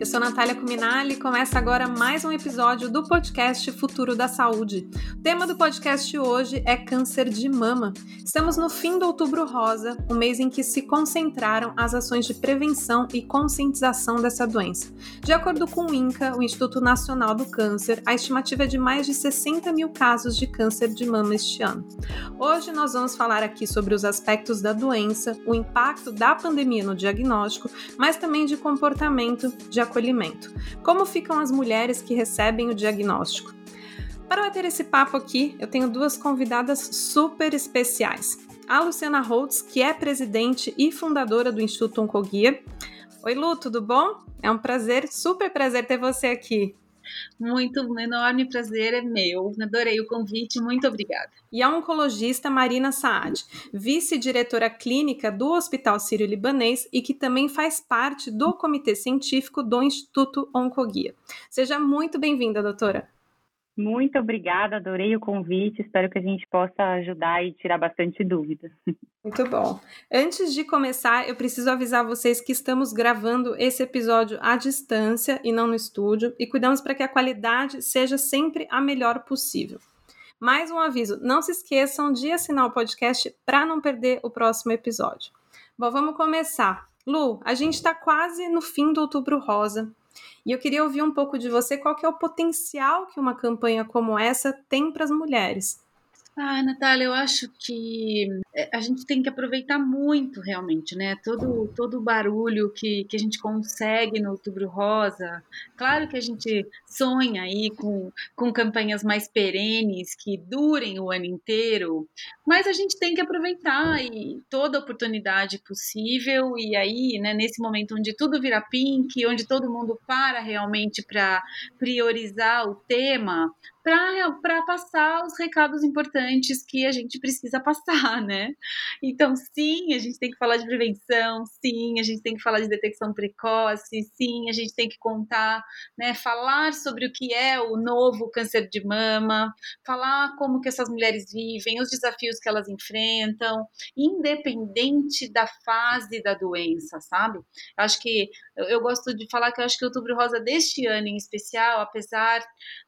eu sou Natália Cuminali e começa agora mais um episódio do podcast Futuro da Saúde. Tema do podcast hoje é câncer de mama. Estamos no fim do Outubro Rosa, o mês em que se concentraram as ações de prevenção e conscientização dessa doença. De acordo com o INCA, o Instituto Nacional do Câncer, a estimativa é de mais de 60 mil casos de câncer de mama este ano. Hoje nós vamos falar aqui sobre os aspectos da doença, o impacto da pandemia no diagnóstico, mas também de comportamento de acolhimento. Como ficam as mulheres que recebem o diagnóstico? Para bater esse papo aqui, eu tenho duas convidadas super especiais. A Luciana Holtz, que é presidente e fundadora do Instituto Oncoguia. Oi, Lu, tudo bom? É um prazer, super prazer ter você aqui. Muito, um enorme prazer é meu. Adorei o convite, muito obrigada. E a oncologista Marina Saad, vice-diretora clínica do Hospital Sírio-Libanês e que também faz parte do comitê científico do Instituto Oncoguia. Seja muito bem-vinda, doutora. Muito obrigada, adorei o convite. Espero que a gente possa ajudar e tirar bastante dúvidas. Muito bom. Antes de começar, eu preciso avisar vocês que estamos gravando esse episódio à distância e não no estúdio e cuidamos para que a qualidade seja sempre a melhor possível. Mais um aviso: não se esqueçam de assinar o podcast para não perder o próximo episódio. Bom, vamos começar. Lu, a gente está quase no fim do Outubro Rosa e eu queria ouvir um pouco de você qual que é o potencial que uma campanha como essa tem para as mulheres. Ah, Natália, eu acho que a gente tem que aproveitar muito realmente, né? Todo, todo o barulho que, que a gente consegue no Outubro Rosa. Claro que a gente sonha aí com, com campanhas mais perenes, que durem o ano inteiro, mas a gente tem que aproveitar e toda oportunidade possível. E aí, né, nesse momento onde tudo vira pink, onde todo mundo para realmente para priorizar o tema, para passar os recados importantes que a gente precisa passar, né? Então, sim, a gente tem que falar de prevenção, sim, a gente tem que falar de detecção precoce, sim, a gente tem que contar, né, falar sobre o que é o novo câncer de mama, falar como que essas mulheres vivem, os desafios que elas enfrentam, independente da fase da doença, sabe? Acho que eu, eu gosto de falar que eu acho que o Outubro Rosa deste ano em especial, apesar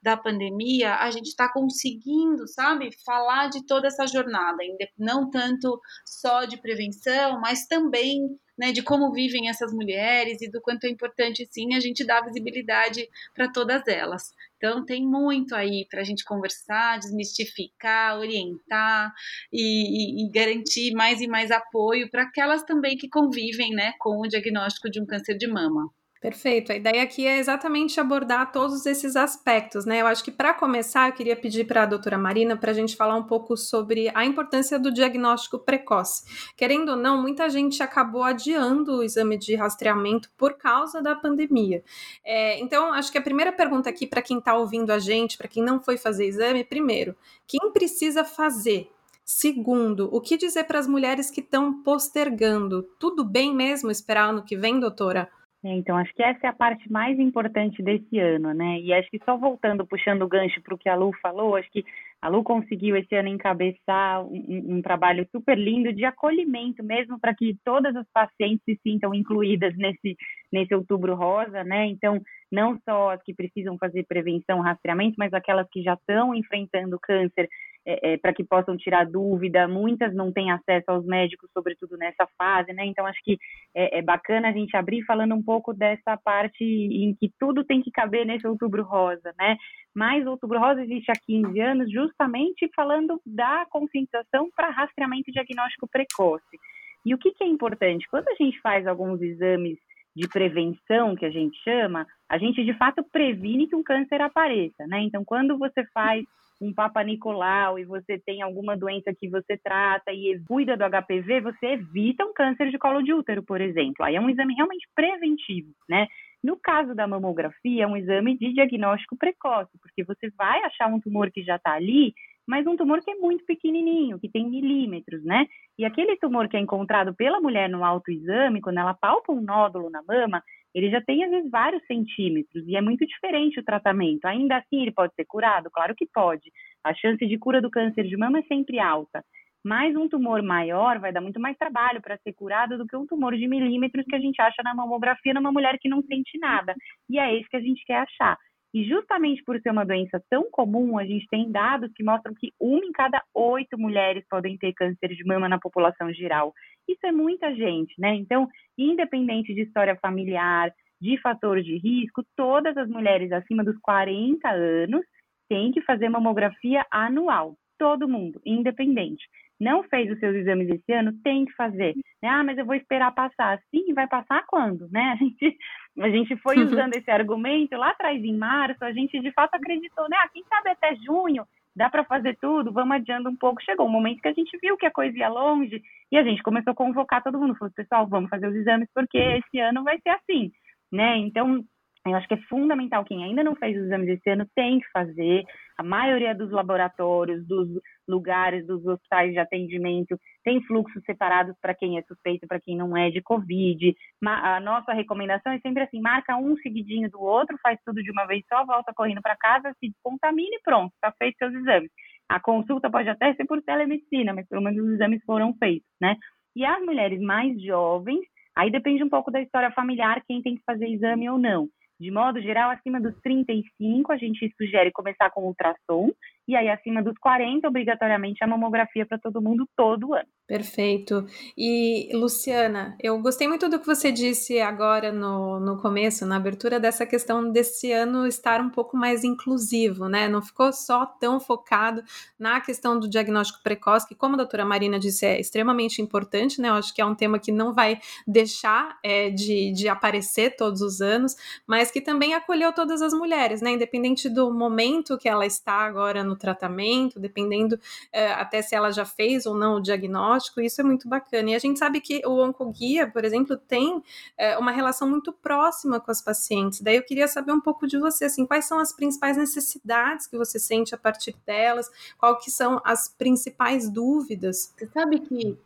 da pandemia, a gente está conseguindo, sabe, falar de toda essa jornada, não tanto só de prevenção, mas também né, de como vivem essas mulheres e do quanto é importante, sim, a gente dar visibilidade para todas elas. Então, tem muito aí para a gente conversar, desmistificar, orientar e, e, e, garantir mais e mais apoio para aquelas também que convivem né, com o diagnóstico de um câncer de mama. Perfeito. A ideia aqui é exatamente abordar todos esses aspectos, né? Eu acho que para começar, eu queria pedir para a doutora Marina para a gente falar um pouco sobre a importância do diagnóstico precoce. Querendo ou não, muita gente acabou adiando o exame de rastreamento por causa da pandemia. É, então, acho que a primeira pergunta aqui para quem está ouvindo a gente, para quem não foi fazer exame, primeiro, quem precisa fazer? Segundo, o que dizer para as mulheres que estão postergando? Tudo bem mesmo esperar ano que vem, doutora? É, então, acho que essa é a parte mais importante desse ano, né? E acho que só voltando, puxando o gancho para o que a Lu falou, acho que a Lu conseguiu esse ano encabeçar um, um trabalho super lindo de acolhimento mesmo para que todas as pacientes se sintam incluídas nesse, nesse outubro rosa, né? Então, não só as que precisam fazer prevenção, rastreamento, mas aquelas que já estão enfrentando câncer é, é, para que possam tirar dúvida. Muitas não têm acesso aos médicos, sobretudo nessa fase, né? Então, acho que é, é, bacana a gente abrir falando um pouco dessa parte em que tudo tem que caber nesse outubro rosa, né? Mas o outubro rosa existe há 15 anos, justamente falando da conscientização para rastreamento e diagnóstico precoce. E o que, que é importante? Quando a gente faz alguns exames de prevenção, que a gente chama, a gente de fato previne que um câncer apareça, né? Então, quando você faz um Papa Nicolau e você tem alguma doença que você trata e cuida do HPV, você evita um câncer de colo de útero, por exemplo. Aí é um exame realmente preventivo, né? No caso da mamografia, é um exame de diagnóstico precoce, porque você vai achar um tumor que já está ali, mas um tumor que é muito pequenininho, que tem milímetros, né? E aquele tumor que é encontrado pela mulher no autoexame, quando ela palpa um nódulo na mama, ele já tem às vezes vários centímetros e é muito diferente o tratamento. Ainda assim, ele pode ser curado? Claro que pode. A chance de cura do câncer de mama é sempre alta. Mas um tumor maior vai dar muito mais trabalho para ser curado do que um tumor de milímetros que a gente acha na mamografia numa mulher que não sente nada. E é esse que a gente quer achar. E justamente por ser uma doença tão comum, a gente tem dados que mostram que uma em cada oito mulheres podem ter câncer de mama na população geral. Isso é muita gente, né? Então, independente de história familiar, de fator de risco, todas as mulheres acima dos 40 anos têm que fazer mamografia anual. Todo mundo, independente não fez os seus exames esse ano, tem que fazer. Né? Ah, mas eu vou esperar passar. Sim, vai passar quando? Né? A gente, a gente foi usando esse argumento lá atrás, em março, a gente de fato acreditou, né? Ah, quem sabe até junho dá para fazer tudo, vamos adiando um pouco. Chegou um momento que a gente viu que a coisa ia longe e a gente começou a convocar todo mundo. Falou, pessoal, vamos fazer os exames porque esse ano vai ser assim, né? Então, eu acho que é fundamental, quem ainda não fez os exames esse ano tem que fazer. A maioria dos laboratórios, dos lugares, dos hospitais de atendimento tem fluxos separados para quem é suspeito, para quem não é de Covid. A nossa recomendação é sempre assim: marca um seguidinho do outro, faz tudo de uma vez só, volta correndo para casa, se descontamina e pronto, está feito seus exames. A consulta pode até ser por telemedicina, mas pelo menos os exames foram feitos, né? E as mulheres mais jovens, aí depende um pouco da história familiar, quem tem que fazer exame ou não. De modo geral, acima dos 35, a gente sugere começar com ultrassom, e aí acima dos 40, obrigatoriamente, a mamografia para todo mundo todo ano. Perfeito. E, Luciana, eu gostei muito do que você disse agora no, no começo, na abertura, dessa questão desse ano estar um pouco mais inclusivo, né? Não ficou só tão focado na questão do diagnóstico precoce, que, como a doutora Marina disse, é extremamente importante, né? Eu acho que é um tema que não vai deixar é, de, de aparecer todos os anos, mas que também acolheu todas as mulheres, né? Independente do momento que ela está agora no tratamento, dependendo é, até se ela já fez ou não o diagnóstico diagnóstico, isso é muito bacana. E a gente sabe que o Oncoguia, por exemplo, tem é, uma relação muito próxima com as pacientes. Daí eu queria saber um pouco de você, assim, quais são as principais necessidades que você sente a partir delas, quais que são as principais dúvidas? Você sabe que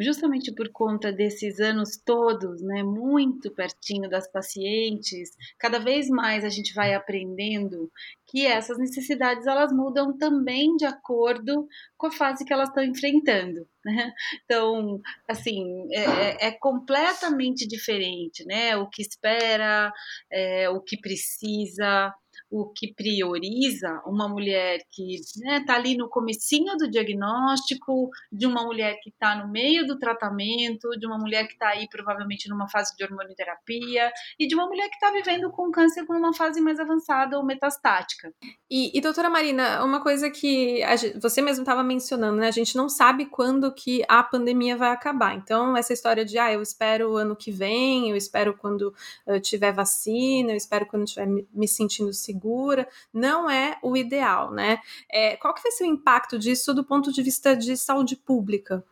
justamente por conta desses anos todos, né, muito pertinho das pacientes, cada vez mais a gente vai aprendendo que essas necessidades elas mudam também de acordo com a fase que elas estão enfrentando, né? Então, assim, é, é, é completamente diferente, né? O que espera, é, o que precisa, o que prioriza uma mulher que está né, tá ali no comecinho do diagnóstico, de uma mulher que está no meio do tratamento, de uma mulher que está aí provavelmente numa fase de hormonioterapia e de uma mulher que está vivendo com câncer com uma fase mais avançada ou metastática. E, e doutora Marina, uma coisa que você mesmo estava mencionando, né? A gente não sabe quando que a pandemia vai acabar. Então, essa história de, ah, eu espero o ano que vem, eu espero quando uh, tiver vacina, eu espero quando estiver me sentindo seguro segura, não é o ideal, né? É, qual que vai ser o impacto disso do ponto de vista de saúde pública?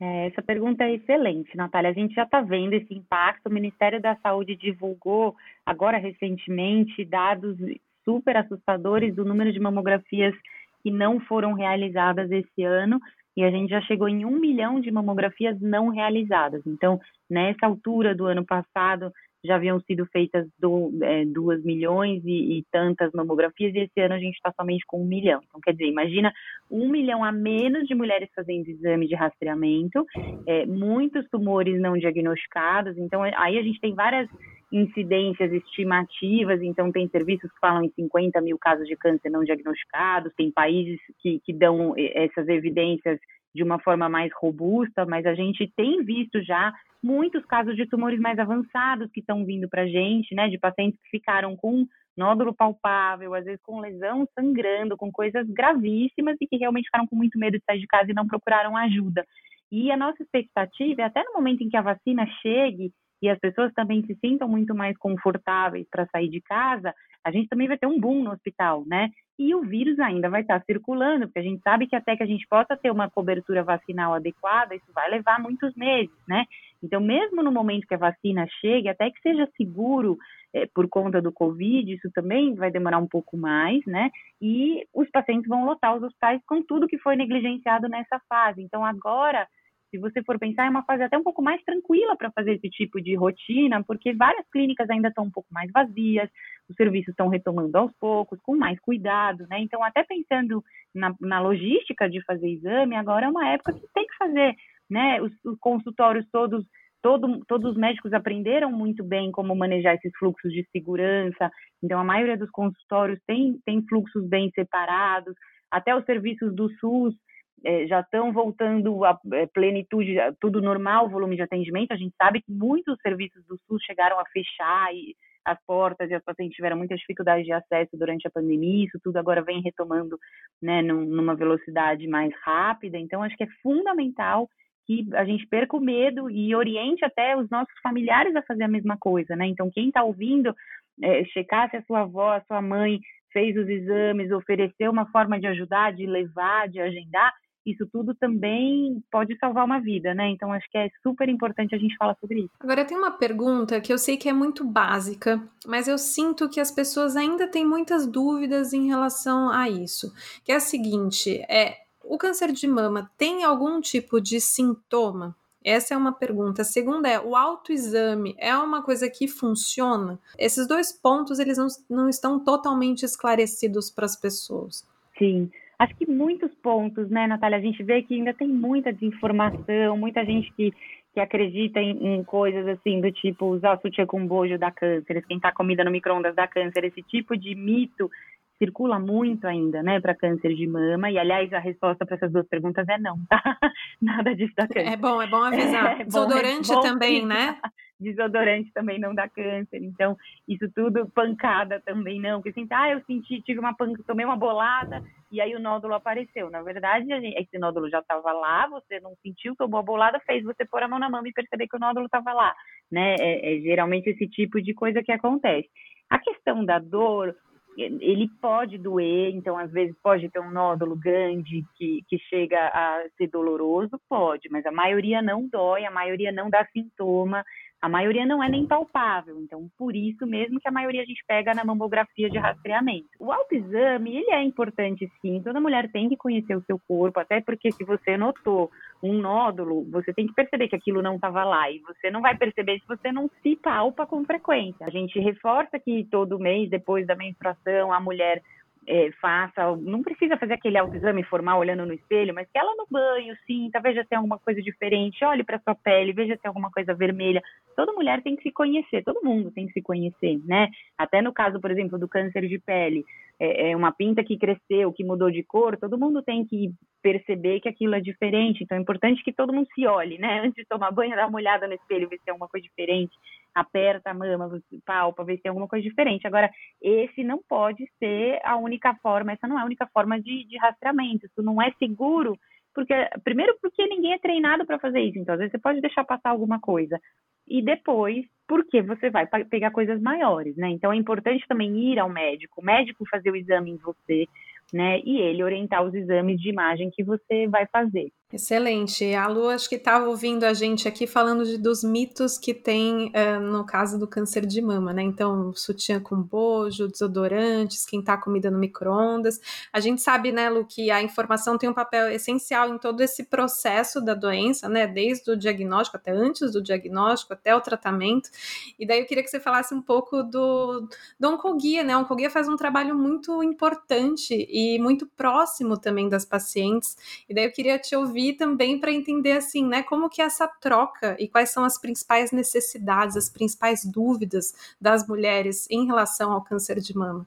É, essa pergunta é excelente, Natália. A gente já está vendo esse impacto. O Ministério da Saúde divulgou agora recentemente dados super assustadores do número de mamografias que não foram realizadas esse ano e a gente já chegou em um milhão de mamografias não realizadas. Então, nessa altura do ano passado, já haviam sido feitas do, é, duas milhões e, e, tantas mamografias, e esse ano a gente está somente com um milhão. Então, quer dizer, imagina um milhão a menos de mulheres fazendo exame de rastreamento, é, muitos tumores não diagnosticados, então aí a gente tem várias incidências estimativas, então tem serviços que falam em 50 mil casos de câncer não diagnosticados, tem países que, que dão é, essas evidências de uma forma mais robusta, mas a gente tem visto já muitos casos de tumores mais avançados que estão vindo para a gente, né, de pacientes que ficaram com nódulo palpável, às vezes com lesão sangrando, com coisas gravíssimas e que realmente ficaram com muito medo de sair de casa e não procuraram ajuda. E a nossa expectativa é até no momento em que a vacina chegue e as pessoas também se sintam muito mais confortáveis para sair de casa, a gente também vai ter um boom no hospital, né? E o vírus ainda vai estar circulando, porque a gente sabe que até que a gente possa ter uma cobertura vacinal adequada, isso vai levar muitos meses, né? Então, mesmo no momento que a vacina chegue, até que seja seguro é, por conta do Covid, isso também vai demorar um pouco mais, né? E os pacientes vão lotar os hospitais com tudo que foi negligenciado nessa fase. Então, agora se você for pensar, é uma fase até um pouco mais tranquila para fazer esse tipo de rotina, porque várias clínicas ainda estão um pouco mais vazias, os serviços estão retomando aos poucos, com mais cuidado, né? Então, até pensando na, na logística de fazer exame, agora é uma época que tem que fazer, né? Os, os consultórios todos Todo, todos os médicos aprenderam muito bem como manejar esses fluxos de segurança, então a maioria dos consultórios tem, tem fluxos bem separados, até os serviços do SUS é, já estão voltando à é, plenitude, tudo normal, volume de atendimento. A gente sabe que muitos serviços do SUS chegaram a fechar e as portas e as pacientes tiveram muita dificuldade de acesso durante a pandemia. Isso tudo agora vem retomando né, numa velocidade mais rápida. Então, acho que é fundamental que a gente perca o medo e oriente até os nossos familiares a fazer a mesma coisa, né? Então, quem está ouvindo, é, checar se a sua avó, a sua mãe fez os exames, ofereceu uma forma de ajudar, de levar, de agendar, isso tudo também pode salvar uma vida, né? Então acho que é super importante a gente falar sobre isso. Agora tem uma pergunta que eu sei que é muito básica, mas eu sinto que as pessoas ainda têm muitas dúvidas em relação a isso. Que é a seguinte: é o câncer de mama tem algum tipo de sintoma? Essa é uma pergunta. A segunda é, o autoexame é uma coisa que funciona? Esses dois pontos, eles não, não estão totalmente esclarecidos para as pessoas. Sim. Acho que muitos pontos, né, Natália? A gente vê que ainda tem muita desinformação, muita gente que, que acredita em, em coisas assim, do tipo usar sutiã com bojo da câncer, esquentar comida no micro-ondas da câncer, esse tipo de mito circula muito ainda, né, para câncer de mama. E, aliás, a resposta para essas duas perguntas é não, tá? Nada disso dá câncer. É bom, é bom avisar. É, Desodorante bom, também, né? Desodorante também não dá câncer. Então, isso tudo, pancada também não. Porque assim, ah, eu senti, tive uma panca, tomei uma bolada e aí o nódulo apareceu. Na verdade, gente, esse nódulo já estava lá, você não sentiu, tomou a bolada, fez você pôr a mão na mama e perceber que o nódulo estava lá, né? É, é geralmente esse tipo de coisa que acontece. A questão da dor, ele pode doer, então às vezes pode ter um nódulo grande que, que chega a ser doloroso, pode, mas a maioria não dói, a maioria não dá sintoma, a maioria não é nem palpável, então por isso mesmo que a maioria a gente pega na mamografia de rastreamento. O autoexame, ele é importante sim, toda mulher tem que conhecer o seu corpo, até porque se você notou um nódulo, você tem que perceber que aquilo não estava lá, e você não vai perceber se você não se palpa com frequência. A gente reforça que todo mês, depois da menstruação, a mulher é, faça, não precisa fazer aquele autoexame formal olhando no espelho, mas que ela no banho sinta, veja se tem alguma coisa diferente, olhe para sua pele, veja se tem alguma coisa vermelha. Toda mulher tem que se conhecer, todo mundo tem que se conhecer, né? Até no caso, por exemplo, do câncer de pele, é, é uma pinta que cresceu, que mudou de cor, todo mundo tem que perceber que aquilo é diferente. Então é importante que todo mundo se olhe, né? Antes de tomar banho, dá uma olhada no espelho, ver se tem alguma coisa diferente. Aperta a mama, palpa, ver se tem alguma coisa diferente. Agora, esse não pode ser a única forma, essa não é a única forma de, de rastreamento. Isso não é seguro, porque primeiro porque ninguém é treinado para fazer isso. Então, às vezes você pode deixar passar alguma coisa e depois porque você vai pegar coisas maiores, né? Então é importante também ir ao médico, o médico fazer o exame em você, né? E ele orientar os exames de imagem que você vai fazer. Excelente. A Lu acho que estava ouvindo a gente aqui falando de, dos mitos que tem uh, no caso do câncer de mama, né? Então, sutiã com bojo, desodorante, esquentar comida no micro-ondas. A gente sabe, né, Lu, que a informação tem um papel essencial em todo esse processo da doença, né? Desde o diagnóstico, até antes do diagnóstico, até o tratamento. E daí eu queria que você falasse um pouco do, do Oncoguia, né? O Oncoguia faz um trabalho muito importante e muito próximo também das pacientes. E daí eu queria te ouvir ouvir também para entender assim, né, como que é essa troca e quais são as principais necessidades, as principais dúvidas das mulheres em relação ao câncer de mama.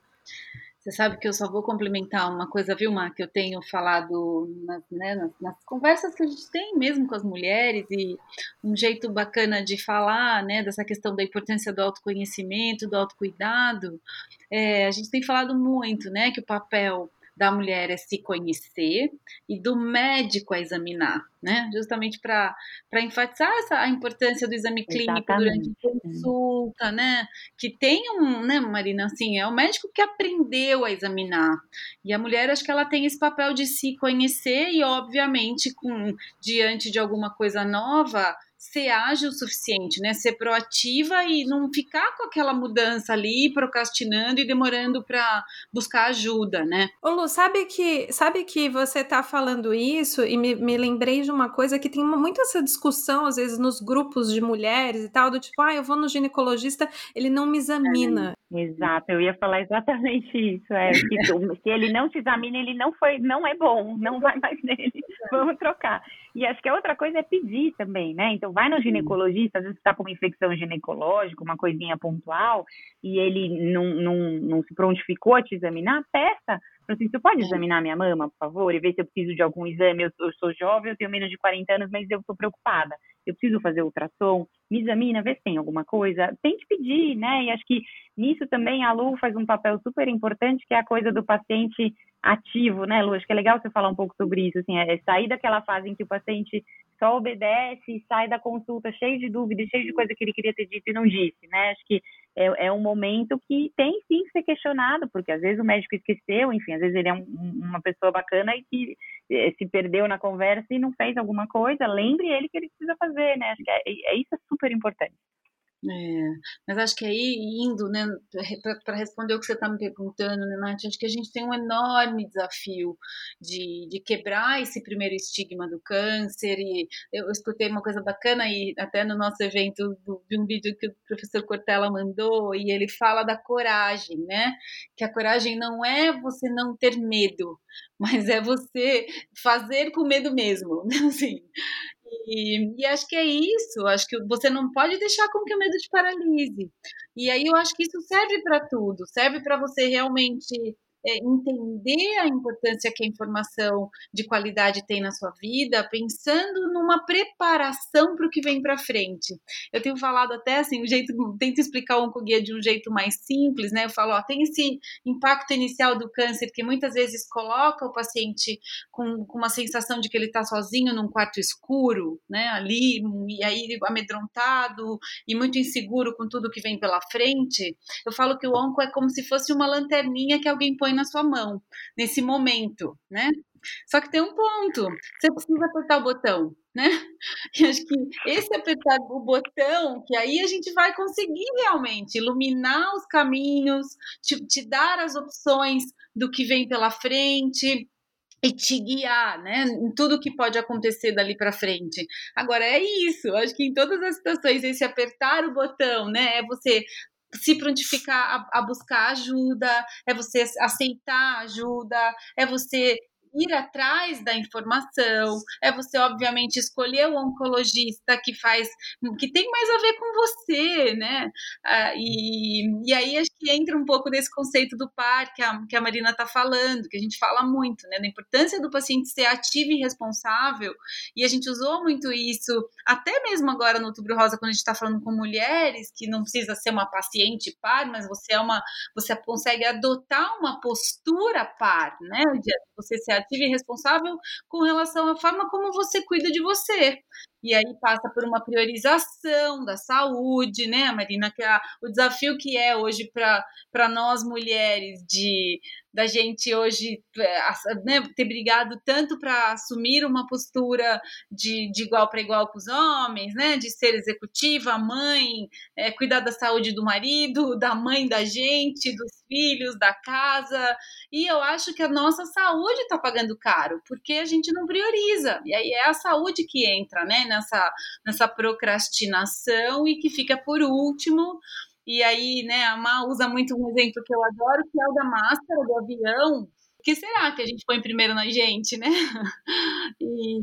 Você sabe que eu só vou complementar uma coisa, viu, Mar, que eu tenho falado nas, né, nas, nas, conversas que a gente tem mesmo com as mulheres e um jeito bacana de falar, né, dessa questão da importância do autoconhecimento, do autocuidado. É, a gente tem falado muito, né, que o papel da mulher é se conhecer e do médico a examinar, né? Justamente para enfatizar essa, a importância do exame clínico Exatamente. durante a consulta, né? Que tem um, né, Marina, assim, é o médico que aprendeu a examinar. E a mulher, acho que ela tem esse papel de se conhecer e, obviamente, com diante de alguma coisa nova, ser ágil o suficiente, né? Ser proativa e não ficar com aquela mudança ali, procrastinando e demorando para buscar ajuda, né? Ô Lu, sabe que, sabe que você tá falando isso e me, me lembrei de uma coisa que tem muito essa discussão, às vezes, nos grupos de mulheres e tal, do tipo, ah, eu vou no ginecologista, ele não me examina. É, exato, eu ia falar exatamente isso. É, que, se ele não te examina, ele não foi, não é bom, não vai mais nele. Vamos trocar. E acho que a outra coisa é pedir também, né? Então vai no ginecologista, às vezes está com uma infecção ginecológica, uma coisinha pontual, e ele não, não, não se prontificou a te examinar, peça. Assim, você pode examinar minha mama, por favor, e ver se eu preciso de algum exame? Eu, eu sou jovem, eu tenho menos de 40 anos, mas eu estou preocupada. Eu preciso fazer ultrassom? Me examina, vê se tem alguma coisa. Tem que pedir, né? E acho que nisso também a Lu faz um papel super importante, que é a coisa do paciente ativo, né, Lu? Acho que é legal você falar um pouco sobre isso, assim, é sair daquela fase em que o paciente só obedece e sai da consulta cheio de dúvidas, cheio de coisa que ele queria ter dito e não disse, né? Acho que é, é um momento que tem sim que ser questionado, porque às vezes o médico esqueceu, enfim, às vezes ele é um, uma pessoa bacana e que eh, se perdeu na conversa e não fez alguma coisa, lembre ele que ele precisa fazer, né? Acho que é, é isso é super importante. É, mas acho que aí, indo, né, para responder o que você está me perguntando, né, Nath, acho que a gente tem um enorme desafio de, de quebrar esse primeiro estigma do câncer. E eu escutei uma coisa bacana e até no nosso evento do, de um vídeo que o professor Cortella mandou, e ele fala da coragem, né? Que a coragem não é você não ter medo, mas é você fazer com medo mesmo, assim. E, e, acho que é isso. Acho que você não pode deixar com que o medo te paralise. E aí eu acho que isso serve para tudo. Serve para você realmente é, entender a importância que a informação de qualidade tem na sua vida, pensando numa preparação para o que vem para frente. Eu tenho falado até assim, o jeito, tento explicar o oncoguia de um jeito mais simples, né? Eu falo, ó, tem esse impacto inicial do câncer que muitas vezes coloca o paciente com, com uma sensação de que ele está sozinho num quarto escuro, né? Ali, e aí amedrontado e muito inseguro com tudo que vem pela frente. Eu falo que o onco é como se fosse uma lanterninha que alguém põe na sua mão nesse momento, né? Só que tem um ponto, você precisa apertar o botão, né? E acho que esse apertar o botão, que aí a gente vai conseguir realmente iluminar os caminhos, te, te dar as opções do que vem pela frente, e te guiar, né, em tudo que pode acontecer dali para frente. Agora é isso, acho que em todas as situações esse apertar o botão, né, é você se prontificar a, a, buscar ajuda, é você aceitar ajuda, é você ir atrás da informação, é você, obviamente, escolher o oncologista que faz, que tem mais a ver com você, né? Ah, e, e aí acho que entra um pouco desse conceito do par que a, que a Marina está falando, que a gente fala muito, né? Da importância do paciente ser ativo e responsável, e a gente usou muito isso, até mesmo agora no Outubro Rosa, quando a gente está falando com mulheres, que não precisa ser uma paciente par, mas você é uma, você consegue adotar uma postura par, né? De você ser ativa e responsável com relação à forma como você cuida de você. E aí passa por uma priorização da saúde, né, Marina? Que é o desafio que é hoje para nós mulheres de da gente hoje é, né, ter brigado tanto para assumir uma postura de, de igual para igual com os homens, né, de ser executiva, mãe, é, cuidar da saúde do marido, da mãe da gente, dos filhos, da casa. E eu acho que a nossa saúde está pagando caro, porque a gente não prioriza. E aí é a saúde que entra, né, nessa, nessa procrastinação e que fica por último e aí, né, a Má usa muito um exemplo que eu adoro, que é o da máscara do avião. O que será que a gente põe primeiro na gente, né? E,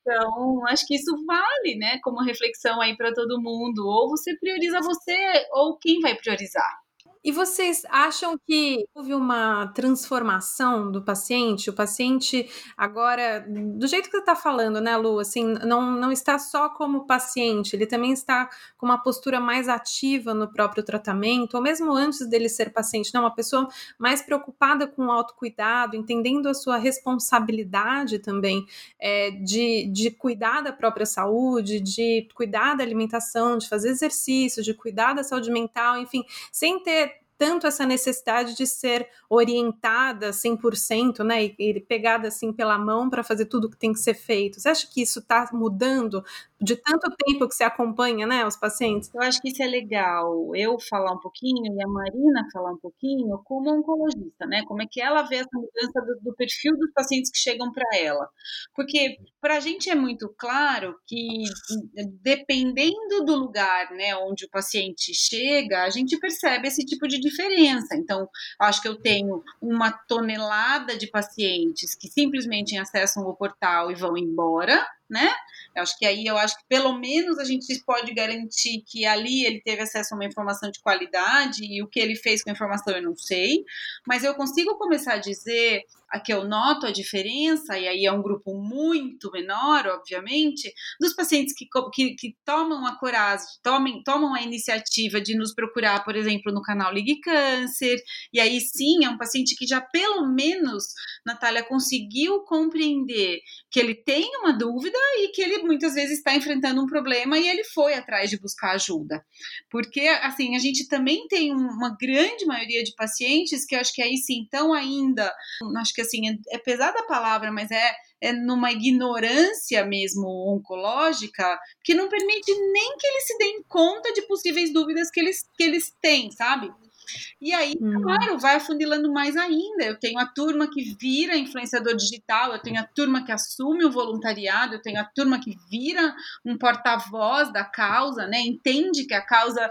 então, acho que isso vale, né, como reflexão aí para todo mundo. Ou você prioriza você, ou quem vai priorizar. E vocês acham que houve uma transformação do paciente? O paciente agora, do jeito que você está falando, né, Lu, assim, não, não está só como paciente, ele também está com uma postura mais ativa no próprio tratamento, ou mesmo antes dele ser paciente, não, uma pessoa mais preocupada com o autocuidado, entendendo a sua responsabilidade também é, de, de cuidar da própria saúde, de cuidar da alimentação, de fazer exercício, de cuidar da saúde mental, enfim, sem ter tanto essa necessidade de ser orientada 100%, né, e, pegada assim pela mão para fazer tudo que tem que ser feito. Você acha que isso está mudando de tanto tempo que você acompanha, né, os pacientes? Eu acho que isso é legal. Eu falar um pouquinho e a Marina falar um pouquinho como oncologista, né? Como é que ela vê essa mudança do, do perfil dos pacientes que chegam para ela? Porque para a gente é muito claro que dependendo do lugar, né, onde o paciente chega, a gente percebe esse tipo de diferença. Então, acho que eu tenho uma tonelada de pacientes que simplesmente acessam o portal e vão embora, né? Eu acho que aí eu acho que pelo menos a gente pode garantir que ali ele teve acesso a uma informação de qualidade e o que ele fez com a informação eu não sei, mas eu consigo começar a dizer a que eu noto a diferença, e aí é um grupo muito menor, obviamente, dos pacientes que, que, que tomam a coragem, tomem, tomam a iniciativa de nos procurar, por exemplo, no canal Ligue Câncer, e aí sim é um paciente que já pelo menos, Natália, conseguiu compreender que ele tem uma dúvida e que ele muitas vezes está enfrentando um problema e ele foi atrás de buscar ajuda. Porque, assim, a gente também tem uma grande maioria de pacientes que acho que aí sim estão ainda, acho que assim, é, é pesada a palavra, mas é, é numa ignorância mesmo oncológica que não permite nem que eles se deem conta de possíveis dúvidas que eles, que eles têm, sabe? E aí, hum. claro, vai afunilando mais ainda. Eu tenho a turma que vira influenciador digital, eu tenho a turma que assume o voluntariado, eu tenho a turma que vira um porta-voz da causa, né? Entende que a causa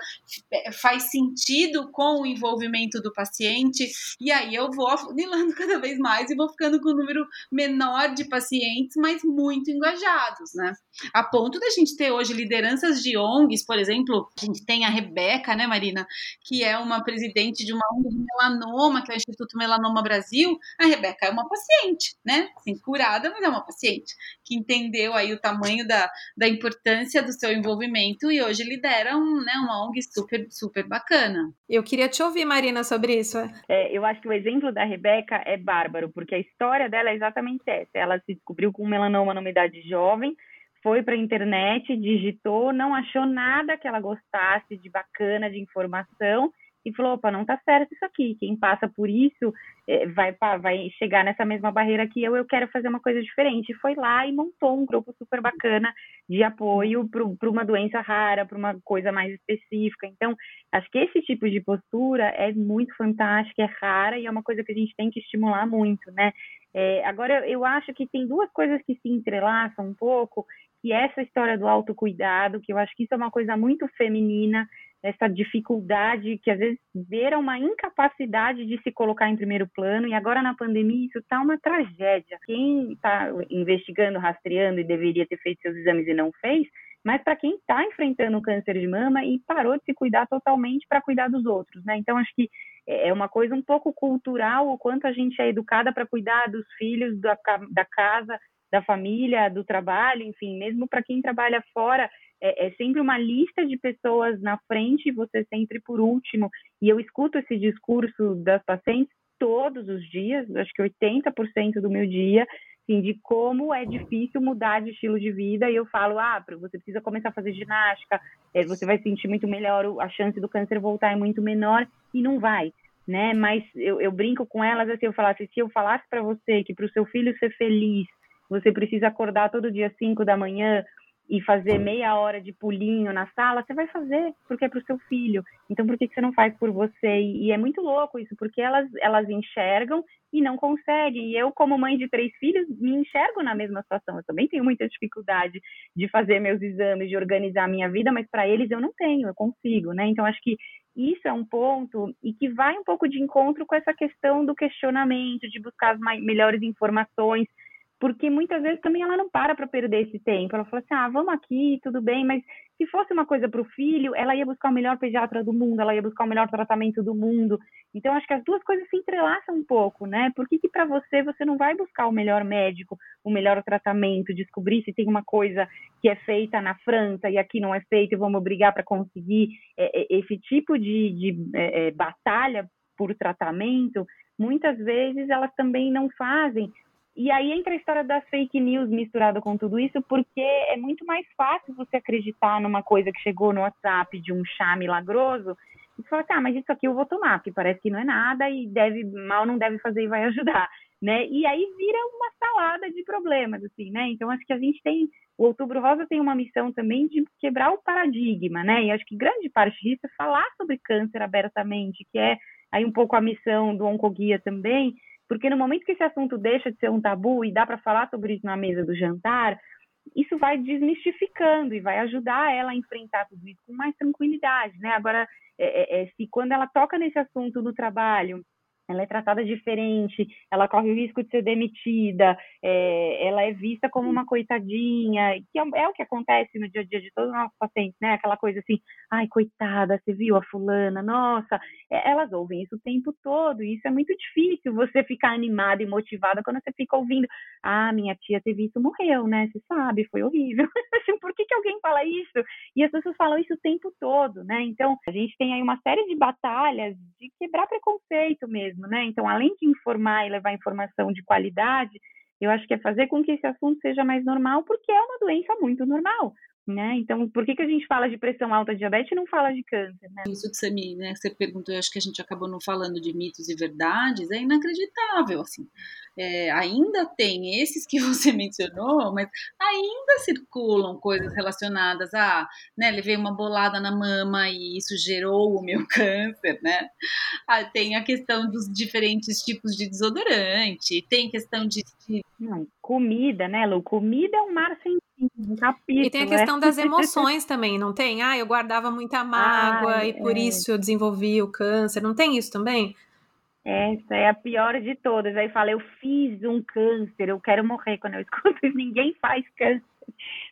faz sentido com o envolvimento do paciente. E aí eu vou afunilando cada vez mais e vou ficando com um número menor de pacientes, mas muito engajados, né? A ponto da gente ter hoje lideranças de ONGs, por exemplo, a gente tem a Rebeca, né, Marina, que é uma presidente presidente de uma ONG de melanoma, que é o Instituto Melanoma Brasil, a Rebeca é uma paciente, né? Assim, curada, mas é uma paciente, que entendeu aí o tamanho da, da importância do seu envolvimento e hoje lidera um, né, uma ONG super, super bacana. Eu queria te ouvir, Marina, sobre isso. É, eu acho que o exemplo da Rebeca é bárbaro, porque a história dela é exatamente essa. Ela se descobriu com melanoma numa idade jovem, foi para a internet, digitou, não achou nada que ela gostasse de bacana, de informação, e falou: opa, não tá certo isso aqui. Quem passa por isso é, vai, vai chegar nessa mesma barreira que eu, eu quero fazer uma coisa diferente. E foi lá e montou um grupo super bacana de apoio para uma doença rara, para uma coisa mais específica. Então, acho que esse tipo de postura é muito fantástica, é rara e é uma coisa que a gente tem que estimular muito, né? É, agora, eu acho que tem duas coisas que se entrelaçam um pouco, que é essa história do autocuidado, que eu acho que isso é uma coisa muito feminina, essa dificuldade que às vezes beira uma incapacidade de se colocar em primeiro plano e agora na pandemia isso está uma tragédia. Quem está investigando, rastreando e deveria ter feito seus exames e não fez, mas para quem está enfrentando o câncer de mama e parou de se cuidar totalmente para cuidar dos outros, né? Então acho que é uma coisa um pouco cultural o quanto a gente é educada para cuidar dos filhos, da, da casa, da família, do trabalho, enfim, mesmo para quem trabalha fora, é, é, sempre uma lista de pessoas na frente e você sempre por último. E eu escuto esse discurso das pacientes todos os dias, acho que 80% do meu dia, assim, de como é difícil mudar de estilo de vida. E eu falo, ah, você precisa começar a fazer ginástica, é, você vai sentir muito melhor, a chance do câncer voltar é muito menor, e não vai. Né? Mas eu, eu brinco com elas assim, eu falasse, se eu falasse para você que para o seu filho ser feliz, você precisa acordar todo dia 5 da manhã, e fazer meia hora de pulinho na sala, você vai fazer, porque é para o seu filho. Então, por que, que você não faz por você? E, e, é muito louco isso, porque elas, elas enxergam e não conseguem. E eu, como mãe de três filhos, me enxergo na mesma situação. Eu também tenho muita dificuldade de fazer meus exames, de organizar a minha vida, mas para eles eu não tenho, eu consigo, né? Então, acho que isso é um ponto e que vai um pouco de encontro com essa questão do questionamento, de buscar as melhores informações, porque muitas vezes também ela não para para perder esse tempo. Ela fala assim: ah, vamos aqui, tudo bem, mas se fosse uma coisa para o filho, ela ia buscar o melhor pediatra do mundo, ela ia buscar o melhor tratamento do mundo. Então, acho que as duas coisas se entrelaçam um pouco, né? Por que, que para você você não vai buscar o melhor médico, o melhor tratamento, descobrir se tem uma coisa que é feita na França e aqui não é feita e vamos brigar para conseguir é, é, esse tipo de, de é, é, batalha por tratamento? Muitas vezes elas também não fazem e aí entra a história das fake news misturada com tudo isso, porque é muito mais fácil você acreditar numa coisa que chegou no WhatsApp de um chá milagroso e falar, tá, mas isso aqui eu vou tomar, porque parece que não é nada e deve mal não deve fazer e vai ajudar. né? E aí vira uma salada de problemas, assim, né? Então acho que a gente tem o Outubro Rosa tem uma missão também de quebrar o paradigma, né? E acho que grande parte disso é falar sobre câncer abertamente, que é aí um pouco a missão do Oncoguia também, porque no momento que esse assunto deixa de ser um tabu e dá para falar sobre isso na mesa do jantar, isso vai desmistificando e vai ajudar ela a enfrentar tudo isso com mais tranquilidade, né? Agora, é, é, é se quando ela toca nesse assunto do trabalho, ela é tratada diferente, ela corre o risco de ser demitida, é, ela é vista como uma coitadinha, que é, é, o que acontece no dia a dia de todos os nossos pacientes, né? Aquela coisa assim, ai, coitada, você viu a fulana, nossa, é, elas ouvem isso o tempo todo, e isso é muito difícil você ficar animada e motivada quando você fica ouvindo, ah, minha tia teve isso, morreu, né? Você sabe, foi horrível. Assim, por que, que alguém fala isso? E as pessoas falam isso o tempo todo, né? Então, a gente tem aí uma série de batalhas de quebrar preconceito mesmo mesmo, né? Então, além de informar e levar informação de qualidade, eu acho que é fazer com que esse assunto seja mais normal, porque é uma doença muito normal. Né? Então, por que, que a gente fala de pressão alta, diabetes e não fala de câncer? Né? Isso que você me, né, você perguntou, eu acho que a gente acabou não falando de mitos e verdades, é inacreditável, assim. É, ainda tem esses que você mencionou, mas ainda circulam coisas relacionadas a, né, levei uma bolada na mama e isso gerou o meu câncer, né? Ah, tem a questão dos diferentes tipos de desodorante, tem questão de... Não, comida, né, Lu? Comida é um mar sem um capítulo, e tem a questão das emoções também, não tem? Ah, eu guardava muita mágoa Ai, e por é. isso eu desenvolvi o câncer. Não tem isso também? Essa é a pior de todas. Aí fala, eu fiz um câncer, eu quero morrer quando eu escuto isso. Ninguém faz câncer.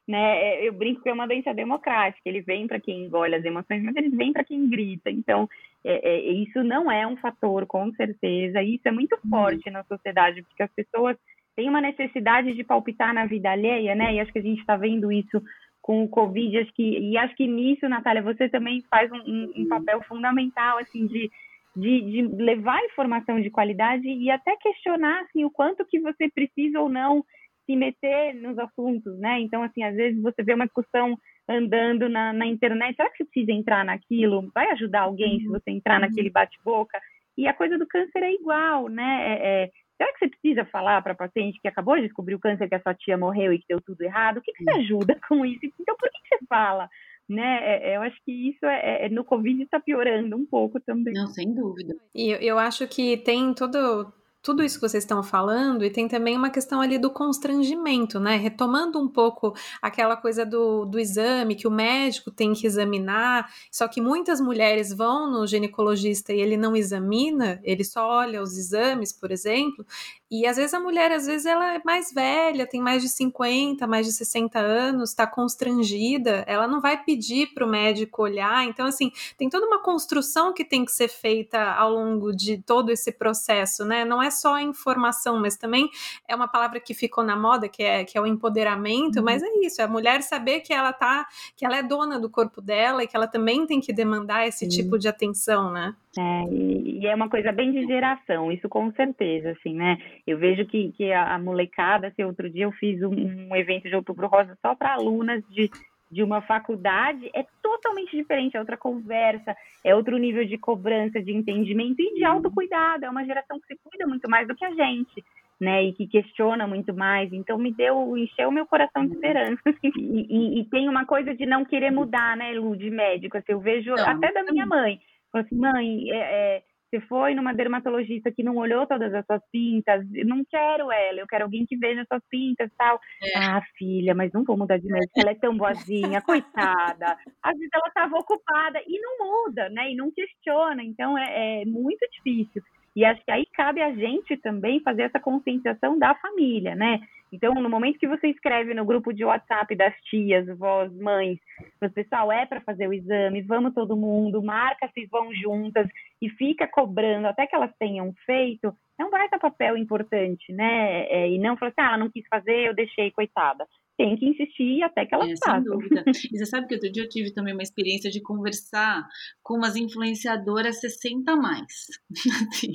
Né? É, eu brinco que é uma doença democrática. Ele vem para quem engole as emoções, mas ele vem para quem grita. Então, é, é, isso não é um fator, com certeza. Isso é muito uhum. forte na sociedade, porque as pessoas têm uma necessidade de palpitar na vida alheia, né? E acho que a gente está vendo isso com o Covid. Acho que, e acho que nisso, Natália, você também faz um, um, um papel fundamental, assim, de de, de, levar informação de qualidade e até questionar assim, o quanto que você precisa ou não se meter nos assuntos, né? Então, assim, às vezes você vê uma discussão andando na, na internet, será que você precisa entrar naquilo? Vai ajudar alguém se uhum. você entrar uhum. naquele bate-boca? E a coisa do câncer é igual, né? É, é, será que você precisa falar para paciente que acabou de descobrir o câncer, que a sua tia morreu e que deu tudo errado? O que, que você ajuda com isso? Então, por que, que você fala? né? É, é, eu acho que isso é, é no Covid está piorando um pouco também. Não, sem dúvida. E eu acho que tem todo tudo isso que vocês estão falando, e tem também uma questão ali do constrangimento, né? Retomando um pouco aquela coisa do, do exame, que o médico tem que examinar, só que muitas mulheres vão no ginecologista e ele não examina, ele só olha os exames, por exemplo, e às vezes a mulher, às vezes ela é mais velha, tem mais de 50, mais de 60 anos, está constrangida, ela não vai pedir para o médico olhar. Então, assim, tem toda uma construção que tem que ser feita ao longo de todo esse processo, né? Não é só a informação, mas também é uma palavra que ficou na moda, que é, que é o empoderamento, uhum. mas é isso, é a mulher saber que ela tá, que ela é dona do corpo dela e que ela também tem que demandar esse uhum. tipo de atenção, né? É, e, é uma coisa bem de geração, isso com certeza, assim, né? Eu vejo que, que a, a molecada, assim, outro dia eu fiz um, um evento de Outubro Rosa só para alunas de, de uma faculdade, é totalmente diferente, é outra conversa, é outro nível de cobrança, de entendimento e de autocuidado, é uma geração que se cuida muito mais do que a gente. Né, e que questiona muito mais, então me deu, encheu meu coração de esperança. Assim. E, e, e, tem uma coisa de não querer mudar, né, Lu, de médico, assim, eu vejo não, até da minha mãe, Falou assim, mãe, é, é, você foi numa dermatologista que não olhou todas as suas pintas, eu não quero ela, eu quero alguém que veja as suas pintas e tal. É. Ah, filha, mas não vou mudar de médico, ela é tão boazinha, coitada. Às vezes ela estava ocupada e não muda, né? E não questiona, então é, é muito difícil. E acho que aí cabe a gente também fazer essa conscientização da família, né? Então, no momento que você escreve no grupo de WhatsApp das tias, vós, mães, o pessoal é para fazer o exame, vamos todo mundo, marca se vão juntas e fica cobrando até que elas tenham feito, é um baita papel importante, né? É, e não falar assim, ah, ela não quis fazer, eu deixei, coitada tem que insistir até que ela é, faça. Sem dúvida. E você sabe que outro dia eu tive também uma experiência de conversar com umas influenciadoras 60 a mais. Assim.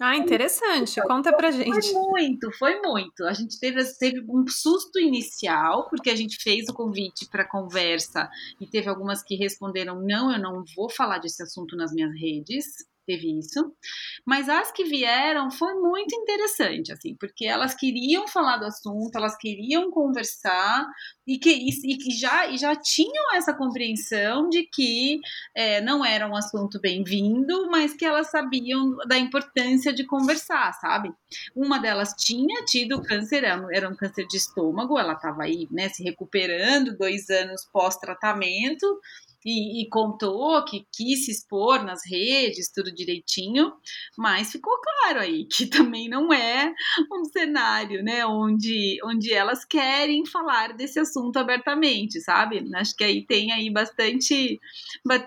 ah, interessante. Conta pra gente. Foi muito, foi muito. A gente teve, teve um susto inicial, porque a gente fez o convite para conversa e teve algumas que responderam: não, eu não vou falar desse assunto nas minhas redes teve isso. Mas as que vieram foi muito interessante, assim, porque elas queriam falar do assunto, elas queriam conversar e que e, e já, e já tinham essa compreensão de que é, não era um assunto bem-vindo, mas que elas sabiam da importância de conversar, sabe? Uma delas tinha tido câncer, era um câncer de estômago, ela estava aí, né, se recuperando, dois anos pós-tratamento, e, e, contou que quis se expor nas redes, tudo direitinho, mas ficou claro aí que também não é um cenário, né, onde, onde elas querem falar desse assunto abertamente, sabe? Acho que aí tem aí bastante,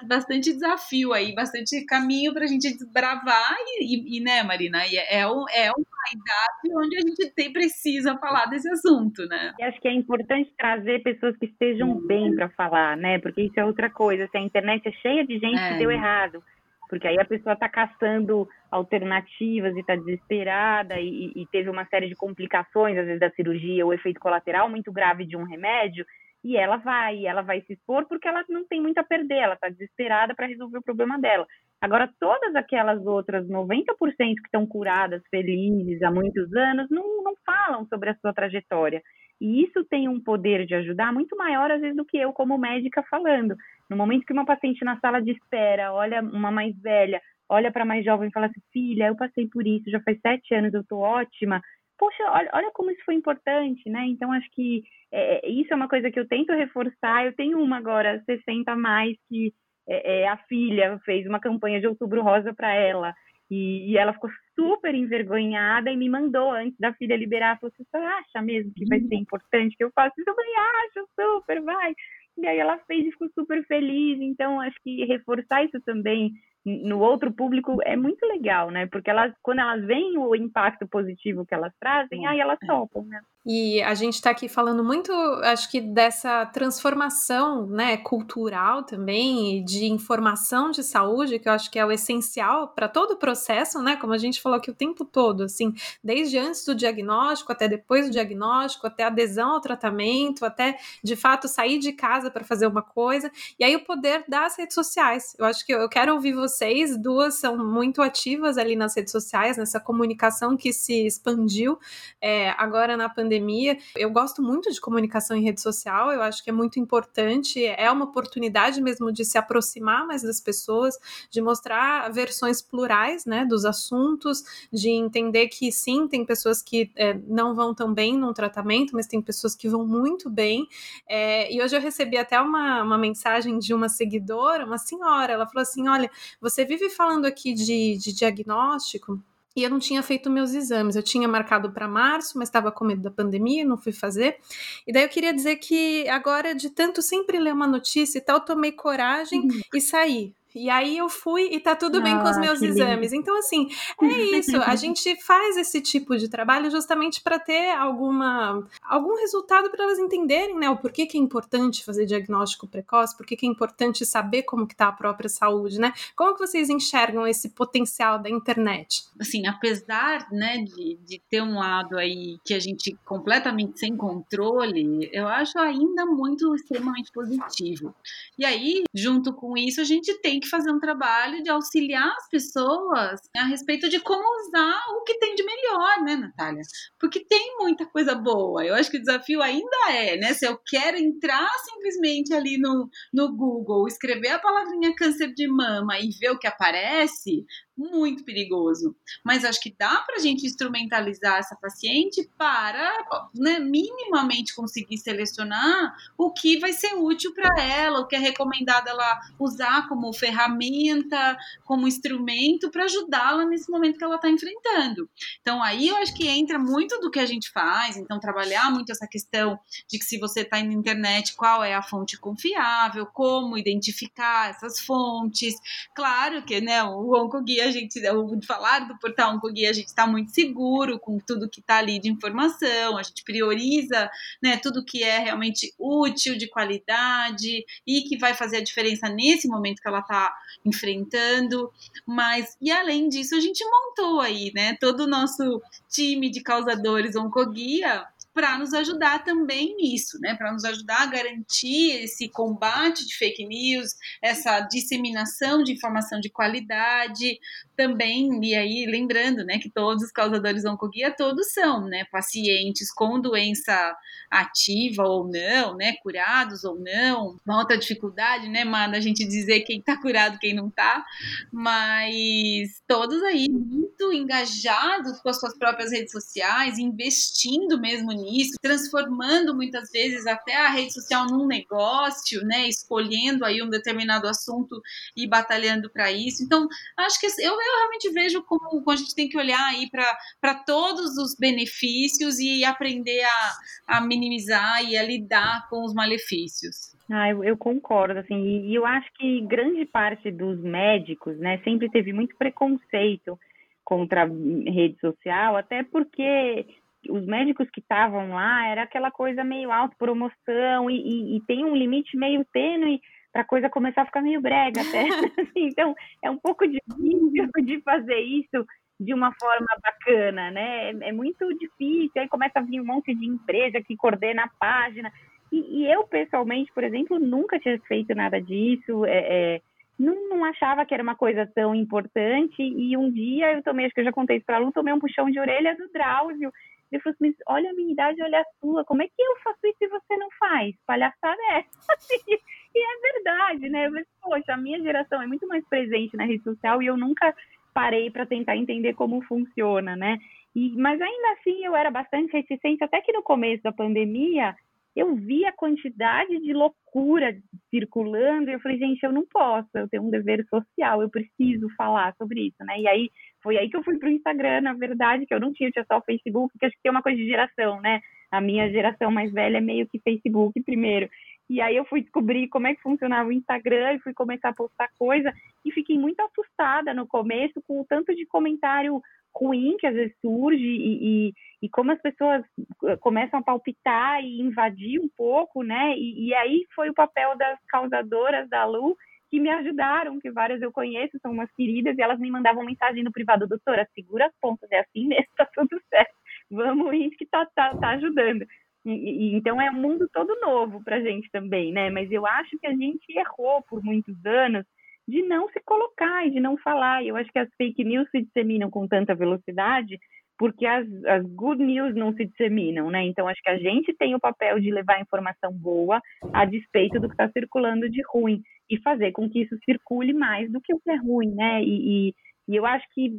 bastante desafio aí, bastante caminho para a gente desbravar e, e, né, Marina, é, é, um, é uma idade onde a gente tem, precisa falar desse assunto, né? E acho que é importante trazer pessoas que estejam bem para falar, né? Porque isso é outra coisa se a internet é cheia de gente é. que deu errado, porque aí a pessoa está caçando alternativas e está desesperada e, e, teve uma série de complicações, às vezes da cirurgia, o efeito colateral muito grave de um remédio, e ela vai, ela vai se expor porque ela não tem muito a perder, ela está desesperada para resolver o problema dela. Agora, todas aquelas outras 90% que estão curadas, felizes há muitos anos, não, não falam sobre a sua trajetória. E isso tem um poder de ajudar muito maior, às vezes, do que eu, como médica, falando. No momento que uma paciente na sala de espera olha uma mais velha, olha para mais jovem e fala assim: filha, eu passei por isso, já faz sete anos, eu estou ótima. Poxa, olha, olha como isso foi importante, né? Então, acho que é, é, isso é uma coisa que eu tento reforçar. Eu tenho uma agora, 60 a mais, que é, é, a filha fez uma campanha de outubro rosa para ela. E, e, ela ficou super envergonhada e me mandou antes da filha liberar. Falou: Você acha mesmo que vai ser importante que eu faça isso? Eu falei: Acho, super, vai. E aí ela fez e ficou super feliz. Então, acho que reforçar isso também no outro público é muito legal, né? Porque elas, quando elas veem o impacto positivo que elas trazem, aí elas topam, né? E a gente está aqui falando muito, acho que dessa transformação, né, cultural também, de informação de saúde, que eu acho que é o essencial para todo o processo, né? Como a gente falou aqui o tempo todo, assim, desde antes do diagnóstico até depois do diagnóstico, até adesão ao tratamento, até de fato sair de casa para fazer uma coisa, e aí o poder das redes sociais. Eu acho que eu quero ouvir vocês, duas são muito ativas ali nas redes sociais, nessa comunicação que se expandiu é, agora na pandemia. Eu gosto muito de comunicação em rede social, eu acho que é muito importante, é uma oportunidade mesmo de se aproximar mais das pessoas, de mostrar versões plurais né, dos assuntos, de entender que sim, tem pessoas que é, não vão tão bem num tratamento, mas tem pessoas que vão muito bem. É, e hoje eu recebi até uma, uma mensagem de uma seguidora, uma senhora, ela falou assim: olha, você vive falando aqui de, de diagnóstico e eu não tinha feito meus exames. Eu tinha marcado para março, mas estava com medo da pandemia, não fui fazer. E daí eu queria dizer que agora, de tanto sempre ler uma notícia e tal, tomei coragem uhum. e saí. E aí eu fui e tá tudo bem ah, com os ah, meus exames. Lindo. Então, assim, é isso. A gente faz esse tipo de trabalho justamente para ter alguma, algum resultado para elas entenderem, né? O porquê que é importante fazer diagnóstico precoce, porquê que é importante saber como que tá a própria saúde, né? Como que vocês enxergam esse potencial da internet? Assim, apesar, né, de, de ter um lado aí que a gente completamente sem controle, eu acho ainda muito extremamente positivo. E aí, junto com isso, a gente tem que fazer um trabalho de auxiliar as pessoas a respeito de como usar o que tem de melhor, né, Natália? Porque tem muita coisa boa. Eu acho que o desafio ainda é, né? Se eu quero entrar simplesmente ali no, no Google, escrever a palavrinha câncer de mama e ver o que aparece, muito perigoso. Mas acho que dá para a gente instrumentalizar essa paciente para né, minimamente conseguir selecionar o que vai ser útil para ela, o que é recomendado ela usar como ferramenta, como instrumento para ajudá-la nesse momento que ela está enfrentando. Então aí eu acho que entra muito do que a gente faz, então trabalhar muito essa questão de que se você está na internet, qual é a fonte confiável, como identificar essas fontes. Claro que né, o Oncoguia a gente, o falar do portal Oncoguia, a gente está muito seguro com tudo que está ali de informação, a gente prioriza né, tudo que é realmente útil, de qualidade e que vai fazer a diferença nesse momento que ela está enfrentando. Mas, e além disso, a gente montou aí, né, todo o nosso time de causadores Oncoguia para nos ajudar também nisso, né? Para nos ajudar a garantir esse combate de fake news, essa disseminação de informação de qualidade, também, e aí lembrando, né, que todos os causadores oncoguia todos são, né, pacientes com doença ativa ou não, né, curados ou não, uma outra dificuldade, né, Manda, a gente dizer quem tá curado, quem não tá, mas todos aí muito engajados com as suas próprias redes sociais, investindo mesmo nisso, transformando muitas vezes até a rede social num negócio, né, escolhendo aí um determinado assunto e batalhando para isso. Então, acho que eu eu realmente vejo como, como a gente tem que olhar aí para todos os benefícios e aprender a, a minimizar e a lidar com os malefícios. Ah, eu, eu concordo, assim, e, e eu acho que grande parte dos médicos, né, sempre teve muito preconceito contra a rede social, até porque os médicos que estavam lá era aquela coisa meio autopromoção e, e, e tem um limite meio tênue para a coisa começar a ficar meio brega até. então, é um pouco difícil de fazer isso de uma forma bacana, né? É muito difícil, aí começa a vir um monte de empresa que coordena a página. E, e eu, pessoalmente, por exemplo, nunca tinha feito nada disso, é, é, não, não, achava que era uma coisa tão importante. E um dia eu tomei, acho que eu já contei isso para a Lu, tomei um puxão de orelha do Drauzio. Ele falou assim, olha a minha idade, olha a sua, como é que eu faço isso e você não faz? Palhaçada é essa? E é verdade, né? Mas, poxa, a minha geração é muito mais presente na rede social e eu nunca parei para tentar entender como funciona, né? E, mas ainda assim eu era bastante reticente, até que no começo da pandemia eu vi a quantidade de loucura circulando e eu falei, gente, eu não posso, eu tenho um dever social, eu preciso falar sobre isso, né? E aí foi aí que eu fui pro Instagram, na verdade, que eu não tinha, tinha só o Facebook, que acho que tem uma coisa de geração, né? A minha geração mais velha é meio que Facebook primeiro. E aí eu fui descobrir como é que funcionava o Instagram e fui começar a postar coisa e fiquei muito assustada no começo com o tanto de comentário ruim que às vezes surge e, e, e como as pessoas eh, começam a palpitar e invadir um pouco, né? E, e aí foi o papel das causadoras da Lu que me ajudaram, que várias eu conheço, são umas queridas, e elas me mandavam mensagem no privado, doutora, segura as pontas, é assim mesmo, tá tudo certo, vamos ir que tá, tá, tá ajudando. E, e, então é um mundo todo novo para a gente também, né? Mas eu acho que a gente errou por muitos anos de não se colocar e de não falar. E eu acho que as fake news se disseminam com tanta velocidade porque as, as good news não se disseminam, né? Então acho que a gente tem o papel de levar informação boa a despeito do que está circulando de ruim e fazer com que isso circule mais do que o que é ruim, né? E, e, e eu acho que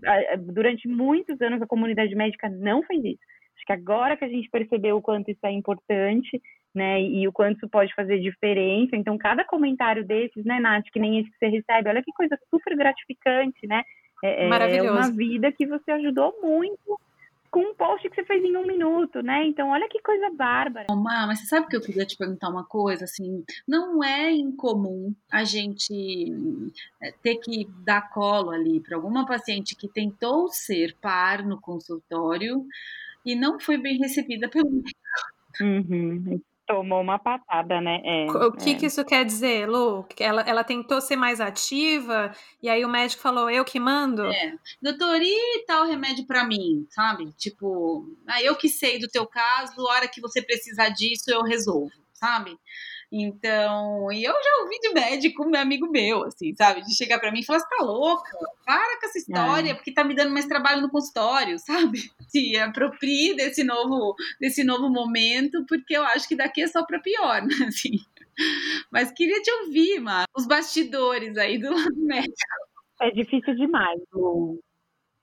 durante muitos anos a comunidade médica não fez isso Acho que agora que a gente percebeu o quanto isso é importante, né, e o quanto isso pode fazer diferença. Então, cada comentário desses, né, Nath, que nem esse que você recebe, olha que coisa super gratificante, né? É, é, é uma vida que você ajudou muito com um post que você fez em um minuto, né? Então, olha que coisa bárbara. Má, mas você sabe que eu queria te perguntar uma coisa, assim, não é incomum a gente é, ter que dar colo ali para alguma paciente que tentou ser par no consultório, e não foi bem recebida pelo médico. Uhum. Tomou uma patada, né? É, o que, é. que isso quer dizer, Lu? Ela, ela tentou ser mais ativa e aí o médico falou, eu que mando? É. Doutor, e tal remédio para mim, sabe? Tipo, ah, eu que sei do teu caso, a hora que você precisar disso eu resolvo, sabe? Então, e eu já ouvi de médico, meu amigo meu, assim, sabe? De chegar para mim e falar: você tá louca? Para com essa história, é. porque tá me dando mais trabalho no consultório, sabe? Se aproprie desse novo, desse novo momento, porque eu acho que daqui é só para pior, né? Assim. Mas queria te ouvir, Mar, os bastidores aí do lado médico. É difícil demais, Lu.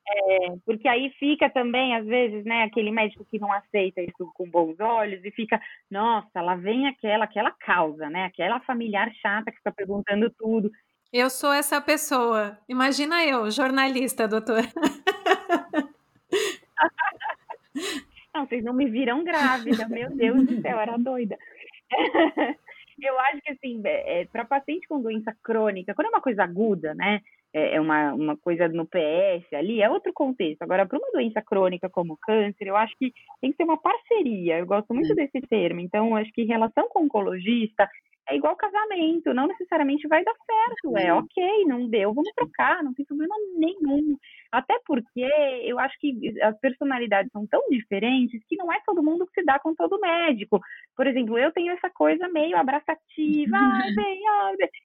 É, porque aí fica também, às vezes, né, aquele médico que não aceita isso com bons olhos e fica, nossa, lá vem aquela, aquela causa, né, aquela familiar chata que fica perguntando tudo. Eu sou essa pessoa. Imagina eu, jornalista, doutor. Não, vocês não me viram grávida, meu Deus do céu, era doida. Eu acho que, assim, é, é para paciente com doença crônica, quando é uma coisa aguda, né, é, é uma, uma coisa no PS ali, é outro contexto. Agora, para uma doença crônica como câncer, eu acho que tem que ser uma parceria. Eu gosto muito desse termo. Então, acho que relação com o oncologista, é igual casamento, não necessariamente vai dar certo. É ok, não deu, vamos trocar, não tem problema nenhum. Até porque eu acho que as personalidades são tão diferentes que não é todo mundo que se dá com todo médico. Por exemplo, eu tenho essa coisa meio abraçativa, bem,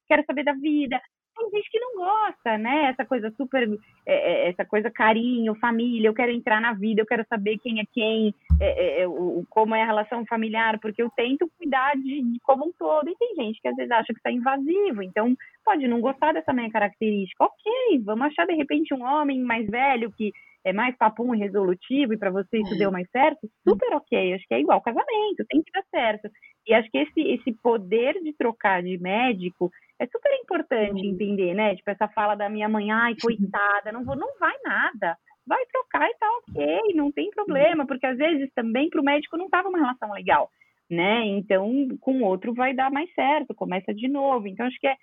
quero saber da vida tem gente que não gosta, né? Essa coisa super, é, é, essa coisa carinho, família, eu quero entrar na vida, eu quero saber quem é quem, é, é, é o, como é a relação familiar, porque eu tento cuidar de, de como um todo. E tem gente que às vezes acha que está invasivo, então pode não gostar dessa minha característica. Ok, vamos achar de repente um homem mais velho que é mais papum e resolutivo e para você isso deu mais certo, super ok. Acho que é igual casamento, tem que dar certo. E acho que esse, esse poder de trocar de médico é super importante entender, né? Tipo, essa fala da minha mãe, ai, coitada, não vou, não vai nada. Vai trocar e tá ok, não tem problema, porque às vezes também para o médico não tava uma relação legal, né? Então, com outro vai dar mais certo, começa de novo. Então, acho que é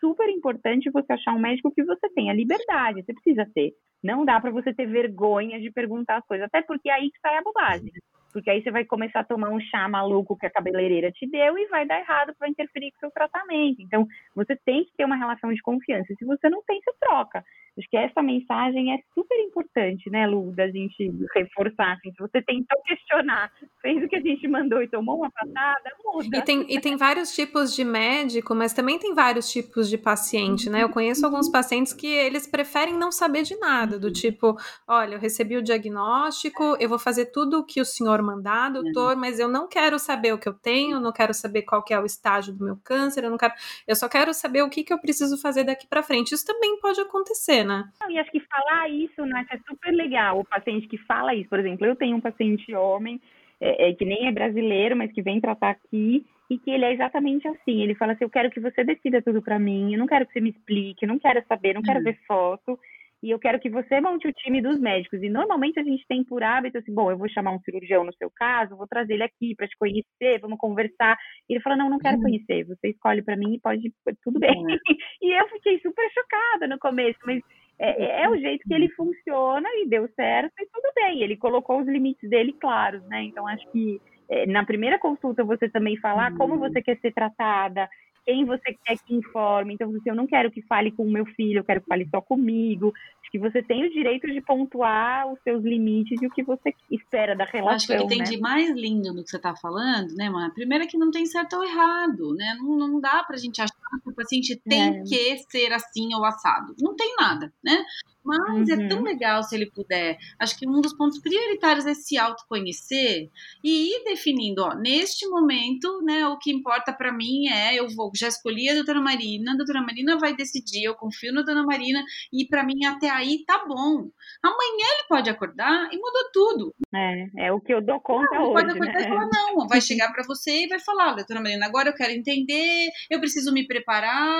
super importante você achar um médico que você tenha liberdade, você precisa ter. Não dá para você ter vergonha de perguntar as coisas, até porque é aí que sai a bobagem. Porque aí você vai começar a tomar um chá maluco que a cabeleireira te deu e vai dar errado para interferir com o seu tratamento. Então, você tem que ter uma relação de confiança. Se você não tem, você troca. Acho que essa mensagem é super importante, né, Lu, da gente reforçar. Assim, se você tentou questionar, fez o que a gente mandou e tomou uma patada, muda. E tem, e tem vários tipos de médico, mas também tem vários tipos de paciente, né? Eu conheço alguns pacientes que eles preferem não saber de nada, do tipo, olha, eu recebi o diagnóstico, eu vou fazer tudo o que o senhor mandar, doutor, mas eu não quero saber o que eu tenho, não quero saber qual que é o estágio do meu câncer, eu não quero, eu só quero saber o que, que eu preciso fazer daqui para frente. Isso também pode acontecer, né? e acho que falar isso, né, é super legal. O paciente que fala isso, por exemplo, eu tenho um paciente homem é, é, que nem é brasileiro, mas que vem tratar aqui e que ele é exatamente assim. Ele fala assim: eu quero que você decida tudo para mim, eu não quero que você me explique, eu não quero saber, não quero uhum. ver foto e eu quero que você monte o time dos médicos. E normalmente a gente tem por hábito assim, bom, eu vou chamar um cirurgião no seu caso, vou trazer ele aqui para te conhecer, vamos conversar. E ele fala, não, não quero uhum. conhecer, você escolhe para mim e pode, tudo bem. Uhum. e eu fiquei super chocada no começo, mas é, é, é, o jeito que ele funciona e deu certo e tudo bem. Ele colocou os limites dele claros, né? Então acho que é, na primeira consulta você também falar como você quer ser tratada, quem você quer que informe. Então, assim, eu não quero que fale com o meu filho, eu quero que fale só comigo. Acho que você tem o direito de pontuar os seus limites e o que você espera da relação. Acho que o que tem né? de mais lindo no que você está falando, né, mãe? Primeiro é que não tem certo ou errado, né? Não, não dá pra gente achar que o paciente tem é. que ser assim ou assado. Não tem nada, né? Mas uhum. é tão uhum. legal se ele puder. Acho que um dos pontos prioritários é se autoconhecer e ir definindo, ó, neste momento, né, o que importa para mim é, eu vou, já escolhi a doutora Marina, a doutora Marina vai decidir, eu confio na doutora Marina e para mim até aí tá bom. Amanhã ele pode acordar e mudou tudo. É, é o que eu dou conta não, hoje, pode acordar né? e falar, não, vai chegar para você e vai falar, doutora Marina, agora eu quero entender, eu preciso me preparar,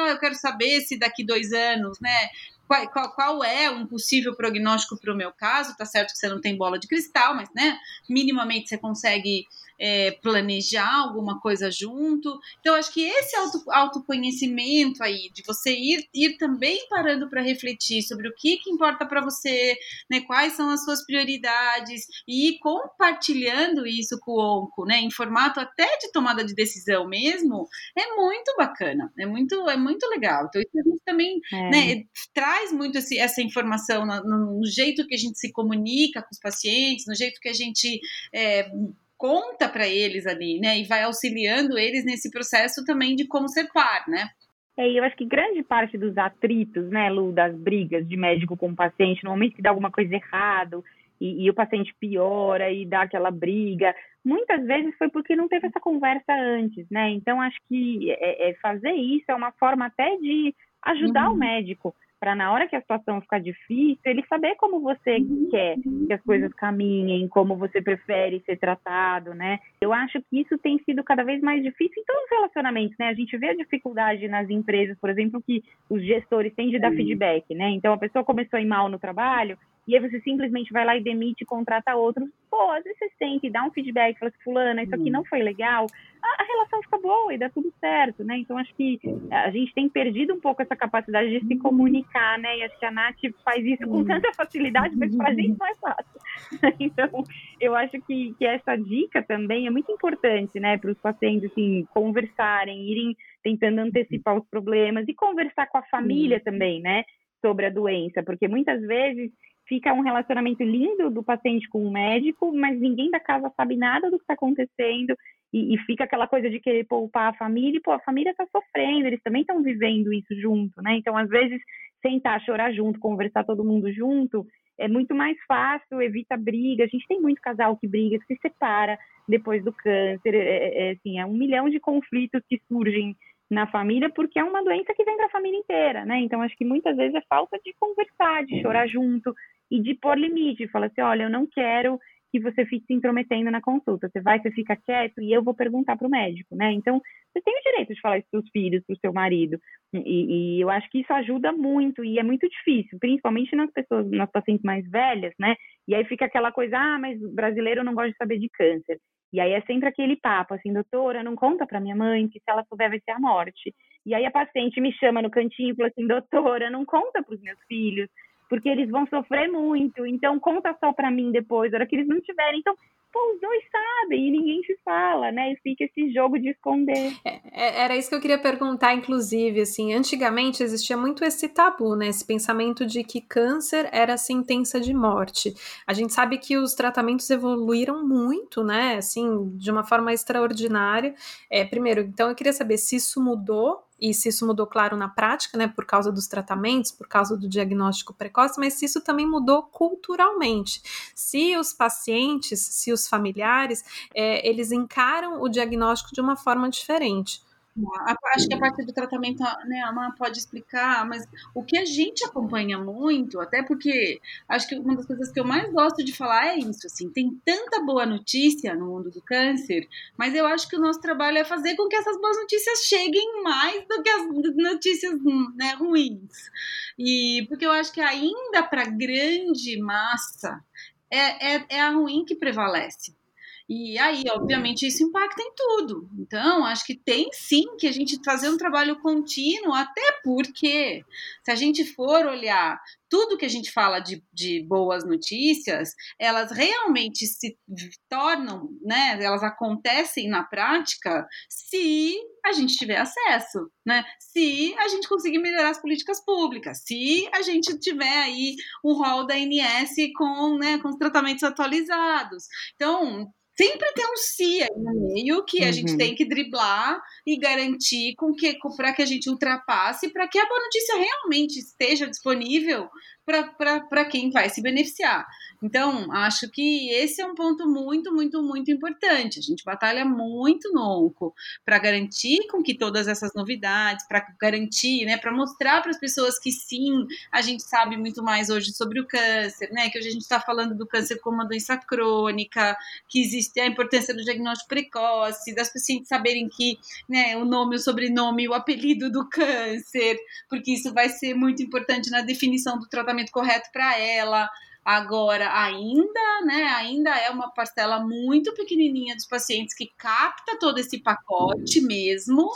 eu quero saber se daqui dois anos, né, qual, qual, qual, é um possível prognóstico para o meu caso. Tá certo que você não tem bola de cristal, mas né, minimamente você consegue é, planejar alguma coisa junto. Então, acho que esse auto, autoconhecimento aí, de você ir, ir também parando para refletir sobre o que, que importa para você, né, quais são as suas prioridades, e ir compartilhando isso com o ONCO, né, em formato até de tomada de decisão mesmo, é muito bacana, é muito, é muito legal. Então, isso a gente também é. né, traz muito esse, essa informação no, no, jeito que a gente se comunica com os pacientes, no jeito que a gente é, conta para eles ali, né? E vai auxiliando eles nesse processo também de como ser par, né? É, eu acho que grande parte dos atritos, né, Lu, das brigas de médico com paciente, no momento que dá alguma coisa errado e, e, o paciente piora e dá aquela briga, muitas vezes foi porque não teve essa conversa antes, né? Então, acho que é, é fazer isso é uma forma até de ajudar uhum. o médico para na hora que a situação ficar difícil, ele saber como você quer que as coisas caminhem, como você prefere ser tratado, né? Eu acho que isso tem sido cada vez mais difícil em todos os relacionamentos, né? A gente vê a dificuldade nas empresas, por exemplo, que os gestores têm de dar feedback, né? Então a pessoa começou a ir mal no trabalho, e aí você simplesmente vai lá e demite e contrata outro. Pô, às vezes você tem que dar um feedback, fala assim, fulana, isso aqui não foi legal, a, a, relação fica boa e dá tudo certo, né? Então acho que a gente tem perdido um pouco essa capacidade de se comunicar, né? E acho que a Nath faz isso com tanta facilidade, mas pra gente não é fácil. Então, eu acho que, que essa dica também é muito importante, né, para os pacientes, assim, conversarem, irem tentando antecipar os problemas e conversar com a família também, né? sobre a doença, porque muitas vezes fica um relacionamento lindo do paciente com o médico, mas ninguém da casa sabe nada do que está acontecendo e, e, fica aquela coisa de querer poupar a família e, pô, a família está sofrendo, eles também estão vivendo isso junto, né? Então, às vezes, sentar, chorar junto, conversar todo mundo junto, é muito mais fácil, evita briga. A gente tem muito casal que briga, que se separa depois do câncer, é, é, é assim, é um milhão de conflitos que surgem na família, porque é uma doença que vem para a família inteira, né? Então, acho que muitas vezes é falta de conversar, de chorar junto e de pôr limite. Falar assim: olha, eu não quero que você fique se intrometendo na consulta. Você vai, você fica quieto e eu vou perguntar para o médico, né? Então, você tem o direito de falar isso para os filhos, para o seu marido. E, e, eu acho que isso ajuda muito e é muito difícil, principalmente nas pessoas, nas pacientes mais velhas, né? E aí fica aquela coisa: ah, mas brasileiro não gosta de saber de câncer. E aí é sempre aquele papo, assim, doutora, não conta para minha mãe que se ela souber vai ser a morte. E aí a paciente me chama no cantinho e fala assim, doutora, não conta para os meus filhos, porque eles vão sofrer muito, então conta só para mim depois, na hora que eles não tiverem. Então, pô, os dois sabem e ninguém se fala, né? E fica esse jogo de esconder. É, é, era isso que eu queria perguntar, inclusive, assim, antigamente existia muito esse tabu, né? Esse pensamento de que câncer era sentença de morte. A gente sabe que os tratamentos evoluíram muito, né? Assim, de uma forma extraordinária. É, primeiro, então eu queria saber se isso mudou e se isso mudou, claro, na prática, né, por causa dos tratamentos, por causa do diagnóstico precoce, mas se isso também mudou culturalmente. Se os pacientes, se os familiares, é, eles encaram o diagnóstico de uma forma diferente. Acho que a parte do tratamento, né, a Amã pode explicar, mas o que a gente acompanha muito, até porque acho que uma das coisas que eu mais gosto de falar é isso, assim, tem tanta boa notícia no mundo do câncer, mas eu acho que o nosso trabalho é fazer com que essas boas notícias cheguem mais do que as notícias né, ruins. E porque eu acho que ainda para grande massa é, é, é a ruim que prevalece. E aí, obviamente, isso impacta em tudo. Então, acho que tem sim que a gente fazer um trabalho contínuo, até porque, se a gente for olhar tudo que a gente fala de, de boas notícias, elas realmente se tornam, né? Elas acontecem na prática se a gente tiver acesso, né? Se a gente conseguir melhorar as políticas públicas, se a gente tiver aí um rol da ANS com, né, com os tratamentos atualizados. Então, sempre tem um si aí no meio que a gente uhum. tem que driblar e garantir com que para que a gente ultrapasse para que a boa notícia realmente esteja disponível para quem vai se beneficiar. Então, acho que esse é um ponto muito, muito, muito importante. A gente batalha muito no ONCO para garantir com que todas essas novidades, para garantir, né, para mostrar para as pessoas que sim, a gente sabe muito mais hoje sobre o câncer, né, que hoje a gente está falando do câncer como uma doença crônica, que existe a importância do diagnóstico precoce, das pacientes saberem que, né, o nome, o sobrenome, o apelido do câncer, porque isso vai ser muito importante na definição do tratamento correto para ela. Agora, ainda, né, ainda é uma parcela muito pequenininha dos pacientes que capta todo esse pacote mesmo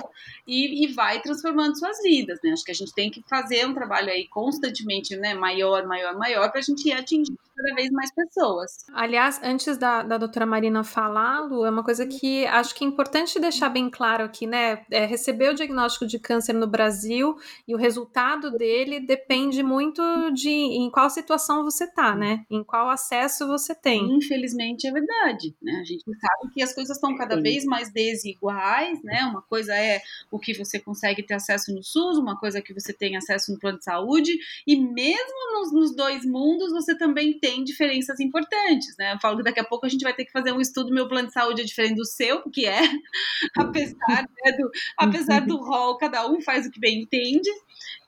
e, e vai transformando suas vidas, né? Acho que a gente tem que fazer um trabalho aí constantemente, né, maior, maior, maior, para a gente ir atingindo cada vez mais pessoas. Aliás, antes da, da doutora Marina falar, Lu, é uma coisa que acho que é importante deixar bem claro aqui, né? É, receber o diagnóstico de câncer no Brasil e o resultado dele depende muito de em qual situação você tá, né? Em qual acesso você tem. Infelizmente é verdade, né? A gente sabe que as coisas estão cada vez mais desiguais, né? Uma coisa é o que você consegue ter acesso no SUS, uma coisa é que você tem acesso no plano de saúde, e mesmo nos, nos dois mundos você também tem diferenças importantes, né? Eu falo que daqui a pouco a gente vai ter que fazer um estudo, meu plano de saúde é diferente do seu, que é, apesar, né, do, apesar do rol, cada um faz o que bem entende,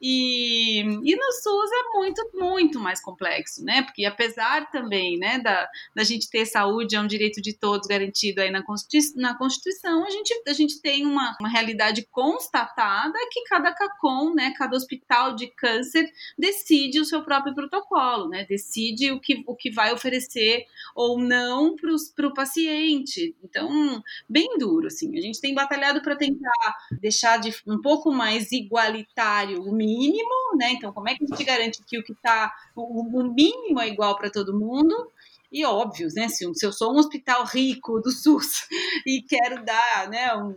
e, e no SUS é muito, muito mais complexo, né? Porque apesar também, né, da, da gente ter saúde, é um direito de todos garantido aí na Constituição, na Constituição a, gente, a gente tem uma, uma realidade constatada que cada CACOM, né, cada hospital de câncer decide o seu próprio protocolo, né? Decide o que, o que vai oferecer ou não para o paciente. Então, bem duro, assim. A gente tem batalhado para tentar deixar de um pouco mais igualitário o mínimo, né? Então, como é que a gente garante que o que está, o, o mínimo é igual para todo mundo? e óbvios, né? Se, eu sou um hospital rico do SUS e quero dar, né, um,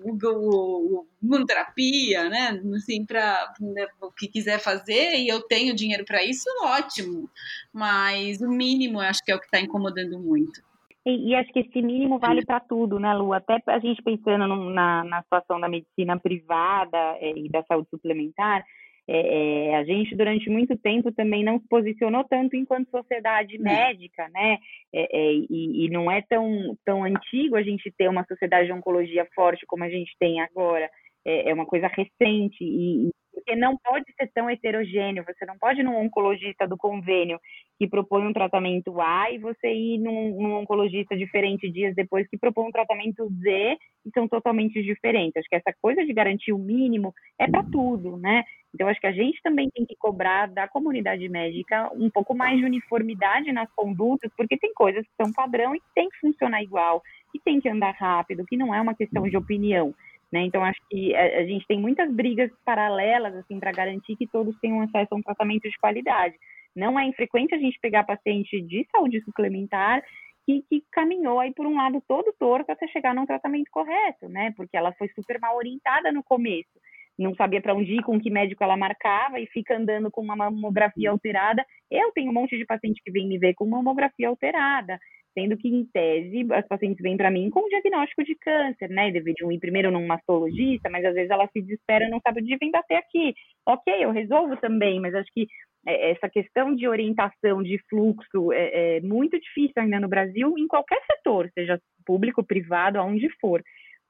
um, terapia, né, assim, para né, o que quiser fazer e eu tenho dinheiro para isso, ótimo. Mas o mínimo, eu acho que é o que está incomodando muito. E, e, acho que esse mínimo vale para tudo, né, Lu? Até a gente pensando no, na, na situação da medicina privada é, e da saúde suplementar, é, é, a gente durante muito tempo também não se posicionou tanto enquanto sociedade médica, né? É, é, e, e, não é tão, tão antigo a gente ter uma sociedade de oncologia forte como a gente tem agora. É, é uma coisa recente e, porque não pode ser tão heterogêneo. Você não pode ir num oncologista do convênio que propõe um tratamento A e você ir num, num oncologista diferente dias depois que propõe um tratamento Z e são totalmente diferentes. Acho que essa coisa de garantir o mínimo é para tudo, né? Então, acho que a gente também tem que cobrar da comunidade médica um pouco mais de uniformidade nas condutas, porque tem coisas que são padrão e tem que funcionar igual, que tem que andar rápido, que não é uma questão de opinião. Né? Então, acho que a, a, gente tem muitas brigas paralelas assim para garantir que todos tenham acesso a um tratamento de qualidade. Não é infrequente a gente pegar paciente de saúde suplementar que, que, caminhou aí por um lado todo torto até chegar num tratamento correto, né? Porque ela foi super mal orientada no começo, não sabia para onde ir, com que médico ela marcava e fica andando com uma mamografia alterada. Eu tenho um monte de paciente que vem me ver com mamografia alterada. Sendo que, em tese, as pacientes vêm para mim com um diagnóstico de câncer, né? Deveriam ir primeiro num mastologista, mas às vezes ela se desespera, não sabe onde vem bater aqui. Ok, eu resolvo também, mas acho que é, essa questão de orientação, de fluxo, é, é muito difícil ainda no Brasil, em qualquer setor, seja público, privado, aonde for.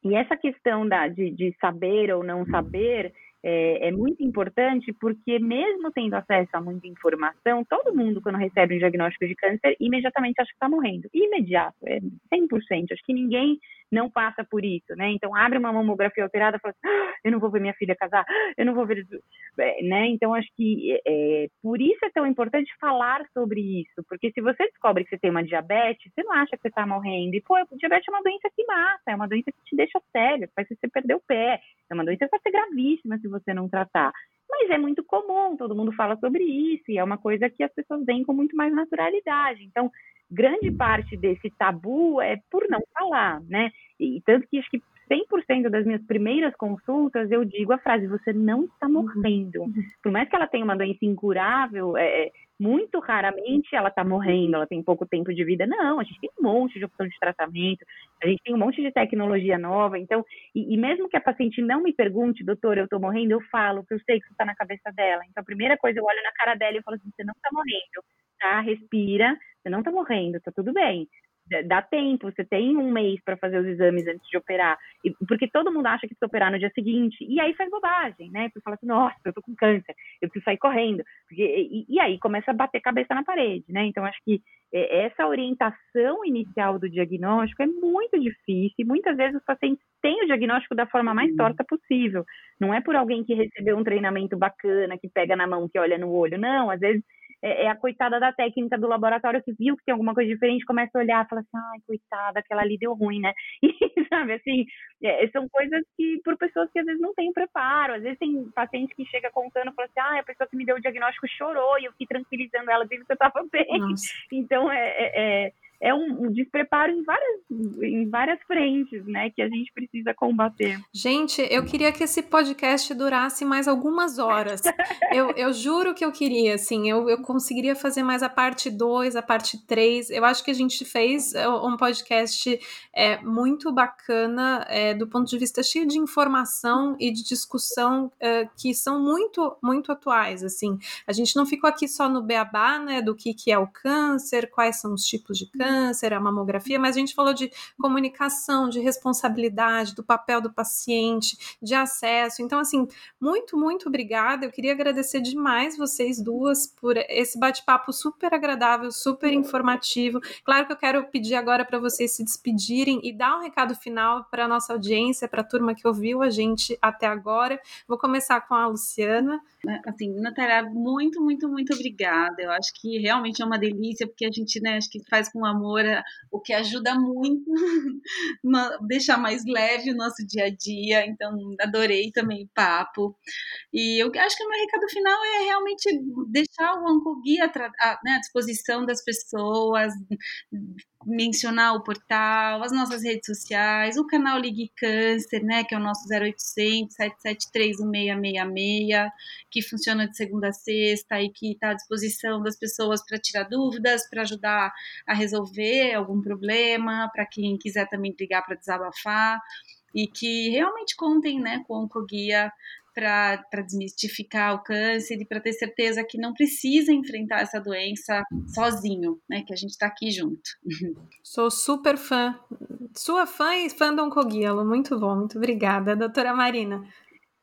E essa questão da, de, de saber ou não saber, é, é, muito importante porque, mesmo tendo acesso a muita informação, todo mundo, quando recebe um diagnóstico de câncer, imediatamente acha que está morrendo. Imediato, é 100%. Acho que ninguém não passa por isso, né? Então, abre uma mamografia alterada e fala assim, ah, eu não vou ver minha filha casar, eu não vou ver... É, né? Então, acho que é, por isso é tão importante falar sobre isso, porque se você descobre que você tem uma diabetes, você não acha que você está morrendo. E, pô, diabetes é uma doença que mata, é uma doença que te deixa sério, faz você perder o pé, é uma doença que pode ser gravíssima se você não tratar. Mas é muito comum, todo mundo fala sobre isso, e é uma coisa que as pessoas veem com muito mais naturalidade. Então, grande parte desse tabu é por não falar, né? E tanto que acho que 100% das minhas primeiras consultas eu digo a frase: você não está uhum. morrendo. Por mais que ela tenha uma doença incurável, é, muito raramente ela está morrendo, ela tem pouco tempo de vida. Não, a gente tem um monte de opção de tratamento, a gente tem um monte de tecnologia nova. Então, e, e mesmo que a paciente não me pergunte, doutor, eu estou morrendo, eu falo, que eu sei que isso está na cabeça dela. Então, a primeira coisa, eu olho na cara dela e falo assim: você não está morrendo, tá? Respira, você não está morrendo, tá tudo bem dá tempo, você tem um mês para fazer os exames antes de operar, e, porque todo mundo acha que precisa operar no dia seguinte, e aí faz bobagem, né? Você fala assim, nossa, eu tô com câncer, eu preciso sair correndo, porque, e, e aí começa a bater cabeça na parede, né? Então, acho que é, essa orientação inicial do diagnóstico é muito difícil, e muitas vezes os pacientes têm o diagnóstico da forma mais torta possível, não é por alguém que recebeu um treinamento bacana, que pega na mão, que olha no olho, não, às vezes é, é, a coitada da técnica do laboratório que viu que tem alguma coisa diferente, começa a olhar e fala assim, ai, coitada, aquela ali deu ruim, né? E, sabe, assim, é, são coisas que, por pessoas que às vezes não têm preparo, às vezes tem paciente que chega contando e fala assim, ah, a pessoa que me deu o diagnóstico chorou e eu fiquei tranquilizando ela, dizendo que você estava bem. Nossa. Então, é, é, é um despreparo em várias, em várias frentes, né, que a gente precisa combater. Gente, eu queria que esse podcast durasse mais algumas horas. eu, eu juro que eu queria, assim, eu, eu conseguiria fazer mais a parte 2, a parte 3. Eu acho que a gente fez é, um podcast é, muito bacana, é, do ponto de vista cheio de informação e de discussão é, que são muito, muito atuais, assim. A gente não ficou aqui só no beabá, né, do que, que é o câncer, quais são os tipos de câncer, câncer, a mamografia, mas a gente falou de comunicação, de responsabilidade, do papel do paciente, de acesso. Então, assim, muito, muito obrigada. Eu queria agradecer demais vocês duas por esse bate-papo super agradável, super informativo. Claro que eu quero pedir agora para vocês se despedirem e dar um recado final para a nossa audiência, para a turma que ouviu a gente até agora. Vou começar com a Luciana. Né, assim, Natália, muito, muito, muito obrigada. Eu acho que realmente é uma delícia, porque a gente, né, acho que faz com amor, o que ajuda muito deixar mais leve o nosso dia a dia. Então, adorei também o papo. E eu acho que o meu recado final é realmente deixar o Oncoguia né, à disposição das pessoas, mencionar o portal, as nossas redes sociais, o canal Ligue Câncer, né, que é o nosso 0800 773 1666, que funciona de segunda a sexta e que está à disposição das pessoas para tirar dúvidas, para ajudar a resolver algum problema, para quem quiser também ligar para desabafar e que realmente contem né, com o Oncoguia para desmistificar o câncer e para ter certeza que não precisa enfrentar essa doença sozinho, né? Que a gente está aqui junto. Sou super fã, sua fã e fã do Oncoguialo. Muito bom, muito obrigada, doutora Marina.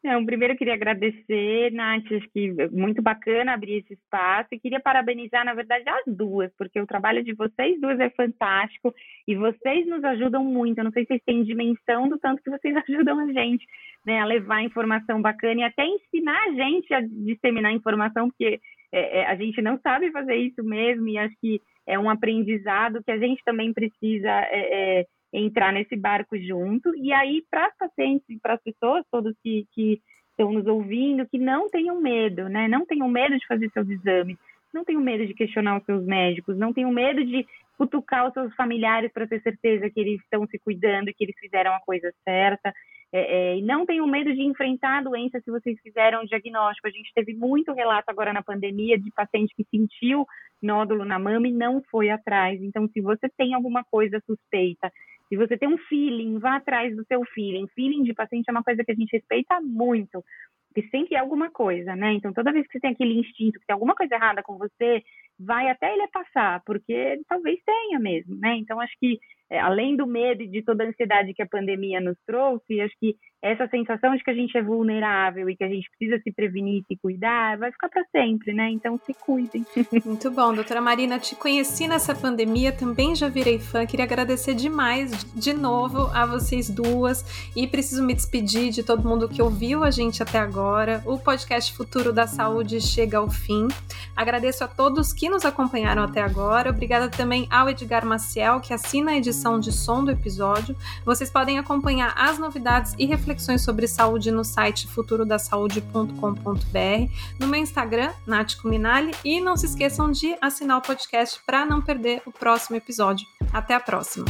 Não, primeiro eu queria agradecer, Nath, acho que muito bacana abrir esse espaço e queria parabenizar, na verdade, as duas, porque o trabalho de vocês duas é fantástico e vocês nos ajudam muito. Eu não sei se vocês têm dimensão do tanto que vocês ajudam a gente né, a levar informação bacana e até ensinar a gente a disseminar informação, porque é, é, a gente não sabe fazer isso mesmo e acho que é um aprendizado que a gente também precisa. É, é entrar nesse barco junto. E aí, para as pacientes e para as pessoas todas que, que estão nos ouvindo, que não tenham medo, né? Não tenham medo de fazer seus exames, não tenham medo de questionar os seus médicos, não tenham medo de cutucar os seus familiares para ter certeza que eles estão se cuidando que eles fizeram a coisa certa. É, é, não tenham medo de enfrentar a doença se vocês fizeram o diagnóstico. A gente teve muito relato agora na pandemia de paciente que sentiu nódulo na mama e não foi atrás. Então, se você tem alguma coisa suspeita, se você tem um feeling, vá atrás do seu feeling. Feeling de paciente é uma coisa que a gente respeita muito, porque sempre é alguma coisa, né? Então, toda vez que você tem aquele instinto, que tem alguma coisa errada com você, vai até ele passar, porque talvez tenha mesmo, né? Então, acho que é, além do medo e de toda a ansiedade que a pandemia nos trouxe, acho que essa sensação de que a gente é vulnerável e que a gente precisa se prevenir e se cuidar vai ficar para sempre, né? Então se cuidem. Muito bom, doutora Marina, te conheci nessa pandemia, também já virei fã, queria agradecer demais de novo a vocês duas e preciso me despedir de todo mundo que ouviu a gente até agora. O podcast Futuro da Saúde chega ao fim. Agradeço a todos que nos acompanharam até agora. Obrigada também ao Edgar Maciel, que assina a edição de som do episódio. Vocês podem acompanhar as novidades e reflexões sobre saúde no site futurodasaude.com.br, no meu Instagram, Nath Cuminali, e não se esqueçam de assinar o podcast para não perder o próximo episódio. Até a próxima!